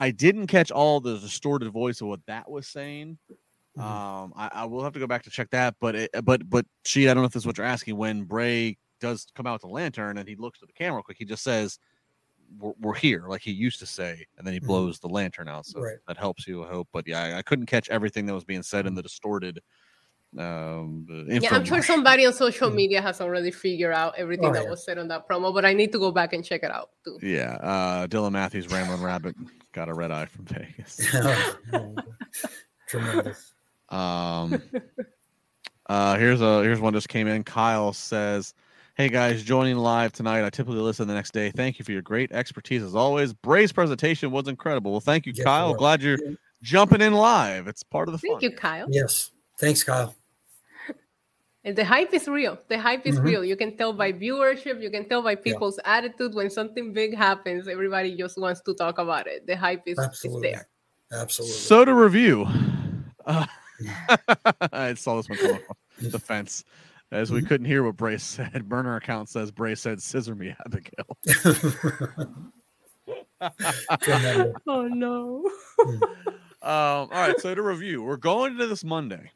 i didn't catch all the distorted voice of what that was saying. Mhm. Um, I, I will have to go back to check that, but it, but but she, I don't know if this is what you're asking. When Bray does come out with the lantern and he looks to the camera quick, he just says, "We're, we're here," like he used to say, and then he Mhm. blows the lantern out. So Right. that helps you, I hope. But yeah, I, I couldn't catch everything that was being said in the distorted. Um, Yeah, I'm sure somebody on social Mhm. media has already figured out everything Oh, that yeah. was said on that promo, but I need to go back and check it out too. Yeah, uh, Dylan Matthews, Ramblin' Rabbit, got a red eye from Vegas. Oh, Tremendous. Um, uh, here's a here's one just came in. Kyle says, "Hey guys, joining live tonight. I typically listen the next day. Thank you for your great expertise as always. Bray's presentation was incredible. Well, thank you, Yes, Kyle. was. Glad you're jumping in live. It's part of the fun. Thank you, Kyle. Yes. Thanks, Kyle. And the hype is real. The hype is Mhm. real. You can tell by viewership. You can tell by people's attitude when something big happens. Everybody just wants to talk about it. The hype is, is there. Absolutely. So to review, uh, I saw this one come off the fence. As we Mhm. couldn't hear what Bray said, burner account says Bray said, "Scissor me, Abigail." Oh no. Um, all right, so to review, we're going into this Monday,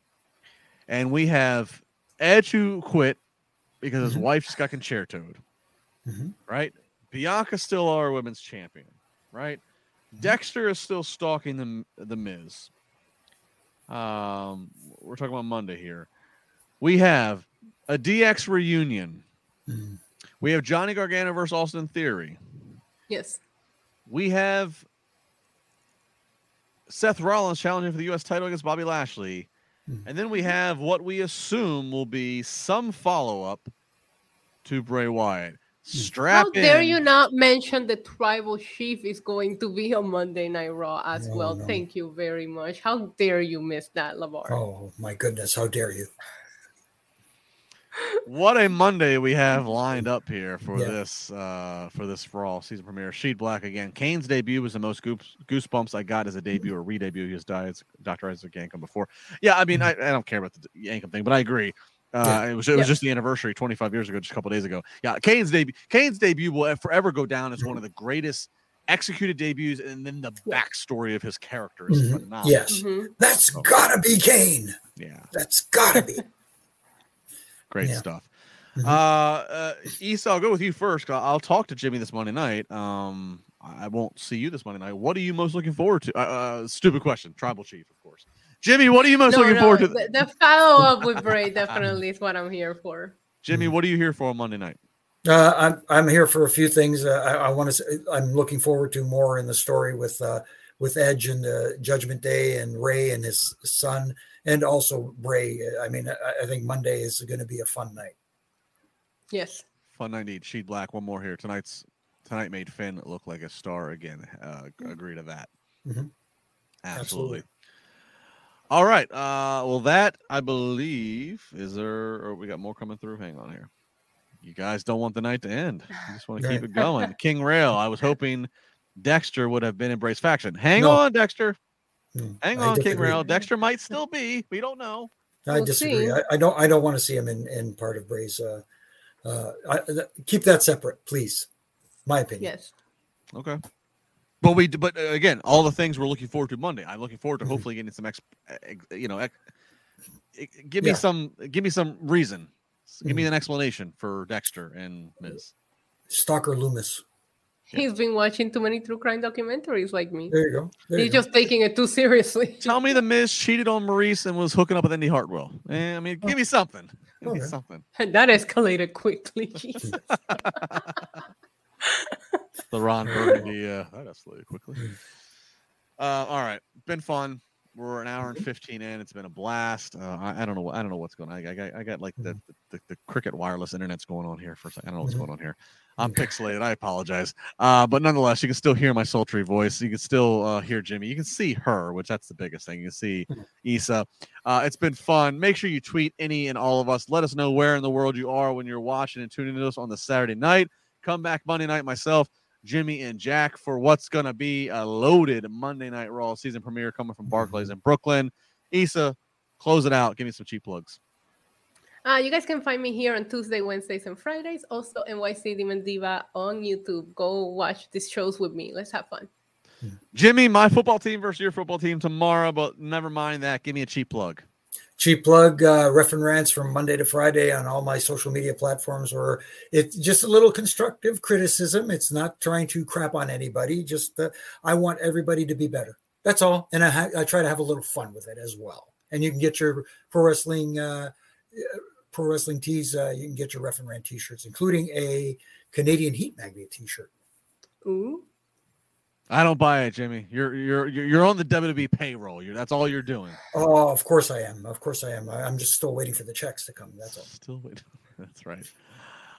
and we have Edge who quit because his Mhm. wife just got con-chair-to'd, Mhm. right? Bianca still our women's champion, right? Dexter is still stalking the the Miz. Um, we're talking about Monday here. We have a DX reunion. Mhm. We have Johnny Gargano versus Austin Theory. Yes. We have Seth Rollins challenging for the U.S. title against Bobby Lashley. Mhm. And then we have what we assume will be some follow up to Bray Wyatt. Strap How dare in. you not mention the tribal chief is going to be on Monday Night Raw as No, well? no. Thank you very much. How dare you miss that, LaBar? Oh my goodness! How dare you? What a Monday we have lined up here for Yeah. this uh for this Raw season premiere. Sheet Black again. Kane's debut was the most goosebumps I got as a debut or re-debut. He has died as Dr. Isaac Yankem before. Yeah, I mean, I, I don't care about the Yankem thing, but I agree. Uh, Yeah. It was it was Yeah. just the anniversary 25 years ago, just a couple days ago. Yeah, Kane's debut. Kane's debut will forever go down as one of the greatest executed debuts, and then the backstory of his character is Mhm. phenomenal. Yes, Mhm. that's gotta be Kane. yeah, That's gotta be. Great Yeah. stuff. Mhm. Uh, uh, Issa, I'll go with you first. 'cause I'll talk to Jimmy this Monday night. Um, I won't see you this Monday night. What are you most looking forward to? Uh, uh stupid question. Tribal chief, of course. Jimmy, what are you most No, looking no, forward to? The, the follow up with Bray definitely is what I'm here for. Jimmy, what are you here for on Monday night? Uh, I'm I'm here for a few things. Uh, I, I want to. I'm looking forward to more in the story with uh, with Edge and uh, Judgment Day and Ray and his son, and also Bray. I mean, I, I think Monday is going to be a fun night. Yes. Fun night indeed. Sheet Black, one more here. Tonight's tonight made Finn look like a star again. Uh, agree to that. Mhm. Absolutely. Absolutely. All right. Uh, well, that I believe is there. Or we got more coming through. Hang on here. You guys don't want the night to end. You just want to keep it going. King Rail. I was hoping Dexter would have been in Bray's faction. Hang No. on, Dexter. Hmm, Hang I on, King disagree. Rail. Dexter might still be. We don't know. I We'll disagree. I, I don't. I don't want to see him in in part of Bray's. Uh, uh, I, th- keep that separate, please. My opinion. Yes. Okay. But we, but uh, again, all the things we're looking forward to Monday. I'm looking forward to Mhm. hopefully getting some ex, ex you know, ex, give me Yeah. some, give me some reason, give me Mhm. an explanation for Dexter and Miz. Stalker Lumis. Yeah. He's been watching too many true crime documentaries like me. There you go. There He's you go. just taking it too seriously. Tell me the Miz cheated on Maryse and was hooking up with Indy Hartwell. Eh, I mean, give me something. Give me something. And that escalated quickly. The Ron Burgundy. Uh, that escalated quickly. Uh, all right, been fun. We're an hour and fifteen in. It's been a blast. Uh, I, I don't know. I don't know what's going on. I, I got I got like the, the the cricket wireless internet's going on here for a second. I don't know what's Mhm. going on here. I'm pixelated. I apologize. Uh, but nonetheless, you can still hear my sultry voice. You can still uh, hear Jimmy. You can see her, which that's the biggest thing. You can see Issa. Uh, it's been fun. Make sure you tweet any and all of us. Let us know where in the world you are when you're watching and tuning to us on the Saturday night. Come back Monday night, myself, Jimmy, and Jack for what's going to be a loaded Monday Night Raw season premiere coming from Barclays in Brooklyn. Issa, close it out. Give me some cheap plugs. Uh, you guys can find me here on Tuesday, Wednesdays, and Fridays. Also, NYC Demon Diva on YouTube. Go watch these shows with me. Let's have fun. Jimmy, my football team versus your football team tomorrow, but never mind that. Give me a cheap plug. cheap plug uh, ref and rants from monday to friday on all my social media platforms or it's just a little constructive criticism it's not trying to crap on anybody just uh, i want everybody to be better that's all and I, ha- I try to have a little fun with it as well and you can get your pro wrestling uh, uh, pro wrestling tees uh, you can get your ref and rant t-shirts including a canadian heat magnet t-shirt Ooh. I don't buy it, Jimmy. You're you're you're you're on the WWE payroll. You're that's all you're doing. oh of course i am of course i am I- i'm just still waiting for the checks to come that's all Still waiting. That's right.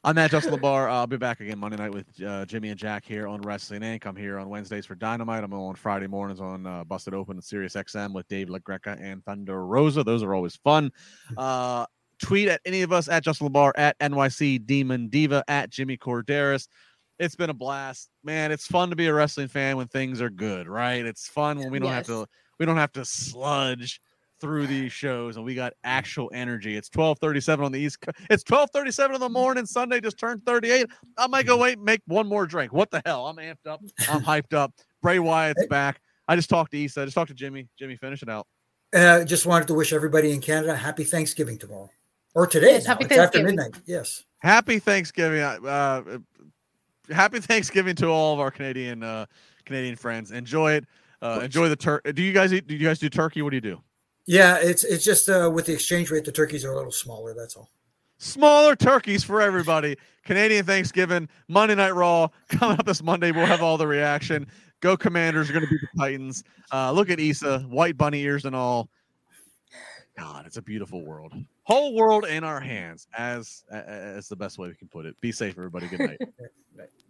I'm Matt Justin LaBar. I'll be back again Monday night with uh, Jimmy and Jack here on Wrestling Inc. I'm here on Wednesdays for Dynamite. I'm on Friday mornings on uh, Busted Open and Sirius XM with Dave LaGreca and Thunder Rosa. Those are always fun. Uh, tweet at any of us at Justin LaBar, at NYC Demon Diva, at Jimmy Korderas. It's been a blast, man. It's fun to be a wrestling fan when things are good, right? It's fun when we don't have to we don't have to sludge through these shows and we got actual energy. It's 1237 on the East Coast. It's 1237 in the morning. Sunday just turned 38. I might go wait, make one more drink. What the hell? I'm amped up. I'm hyped up. Bray Wyatt's back. I just talked to Issa. I just talked to Jimmy. Jimmy, finish it out. Uh, just wanted to wish everybody in Canada happy Thanksgiving tomorrow or today. Yes, happy It's after midnight. Yes. Happy Thanksgiving. Uh, happy Thanksgiving to all of our Canadian uh, Canadian friends. Enjoy it. Uh, enjoy the turkey. Do you guys eat? Do you guys do turkey? What do you do? Yeah, it's it's just uh, with the exchange rate, the turkeys are a little smaller. That's all. Smaller turkeys for everybody. Canadian Thanksgiving, Monday Night Raw coming up this Monday. We'll have all the reaction. Go Commanders are going to beat the Titans. Uh, look at Issa, white bunny ears and all. God, it's a beautiful world. Whole world in our hands, as as the best way we can put it. Be safe, everybody. Good night.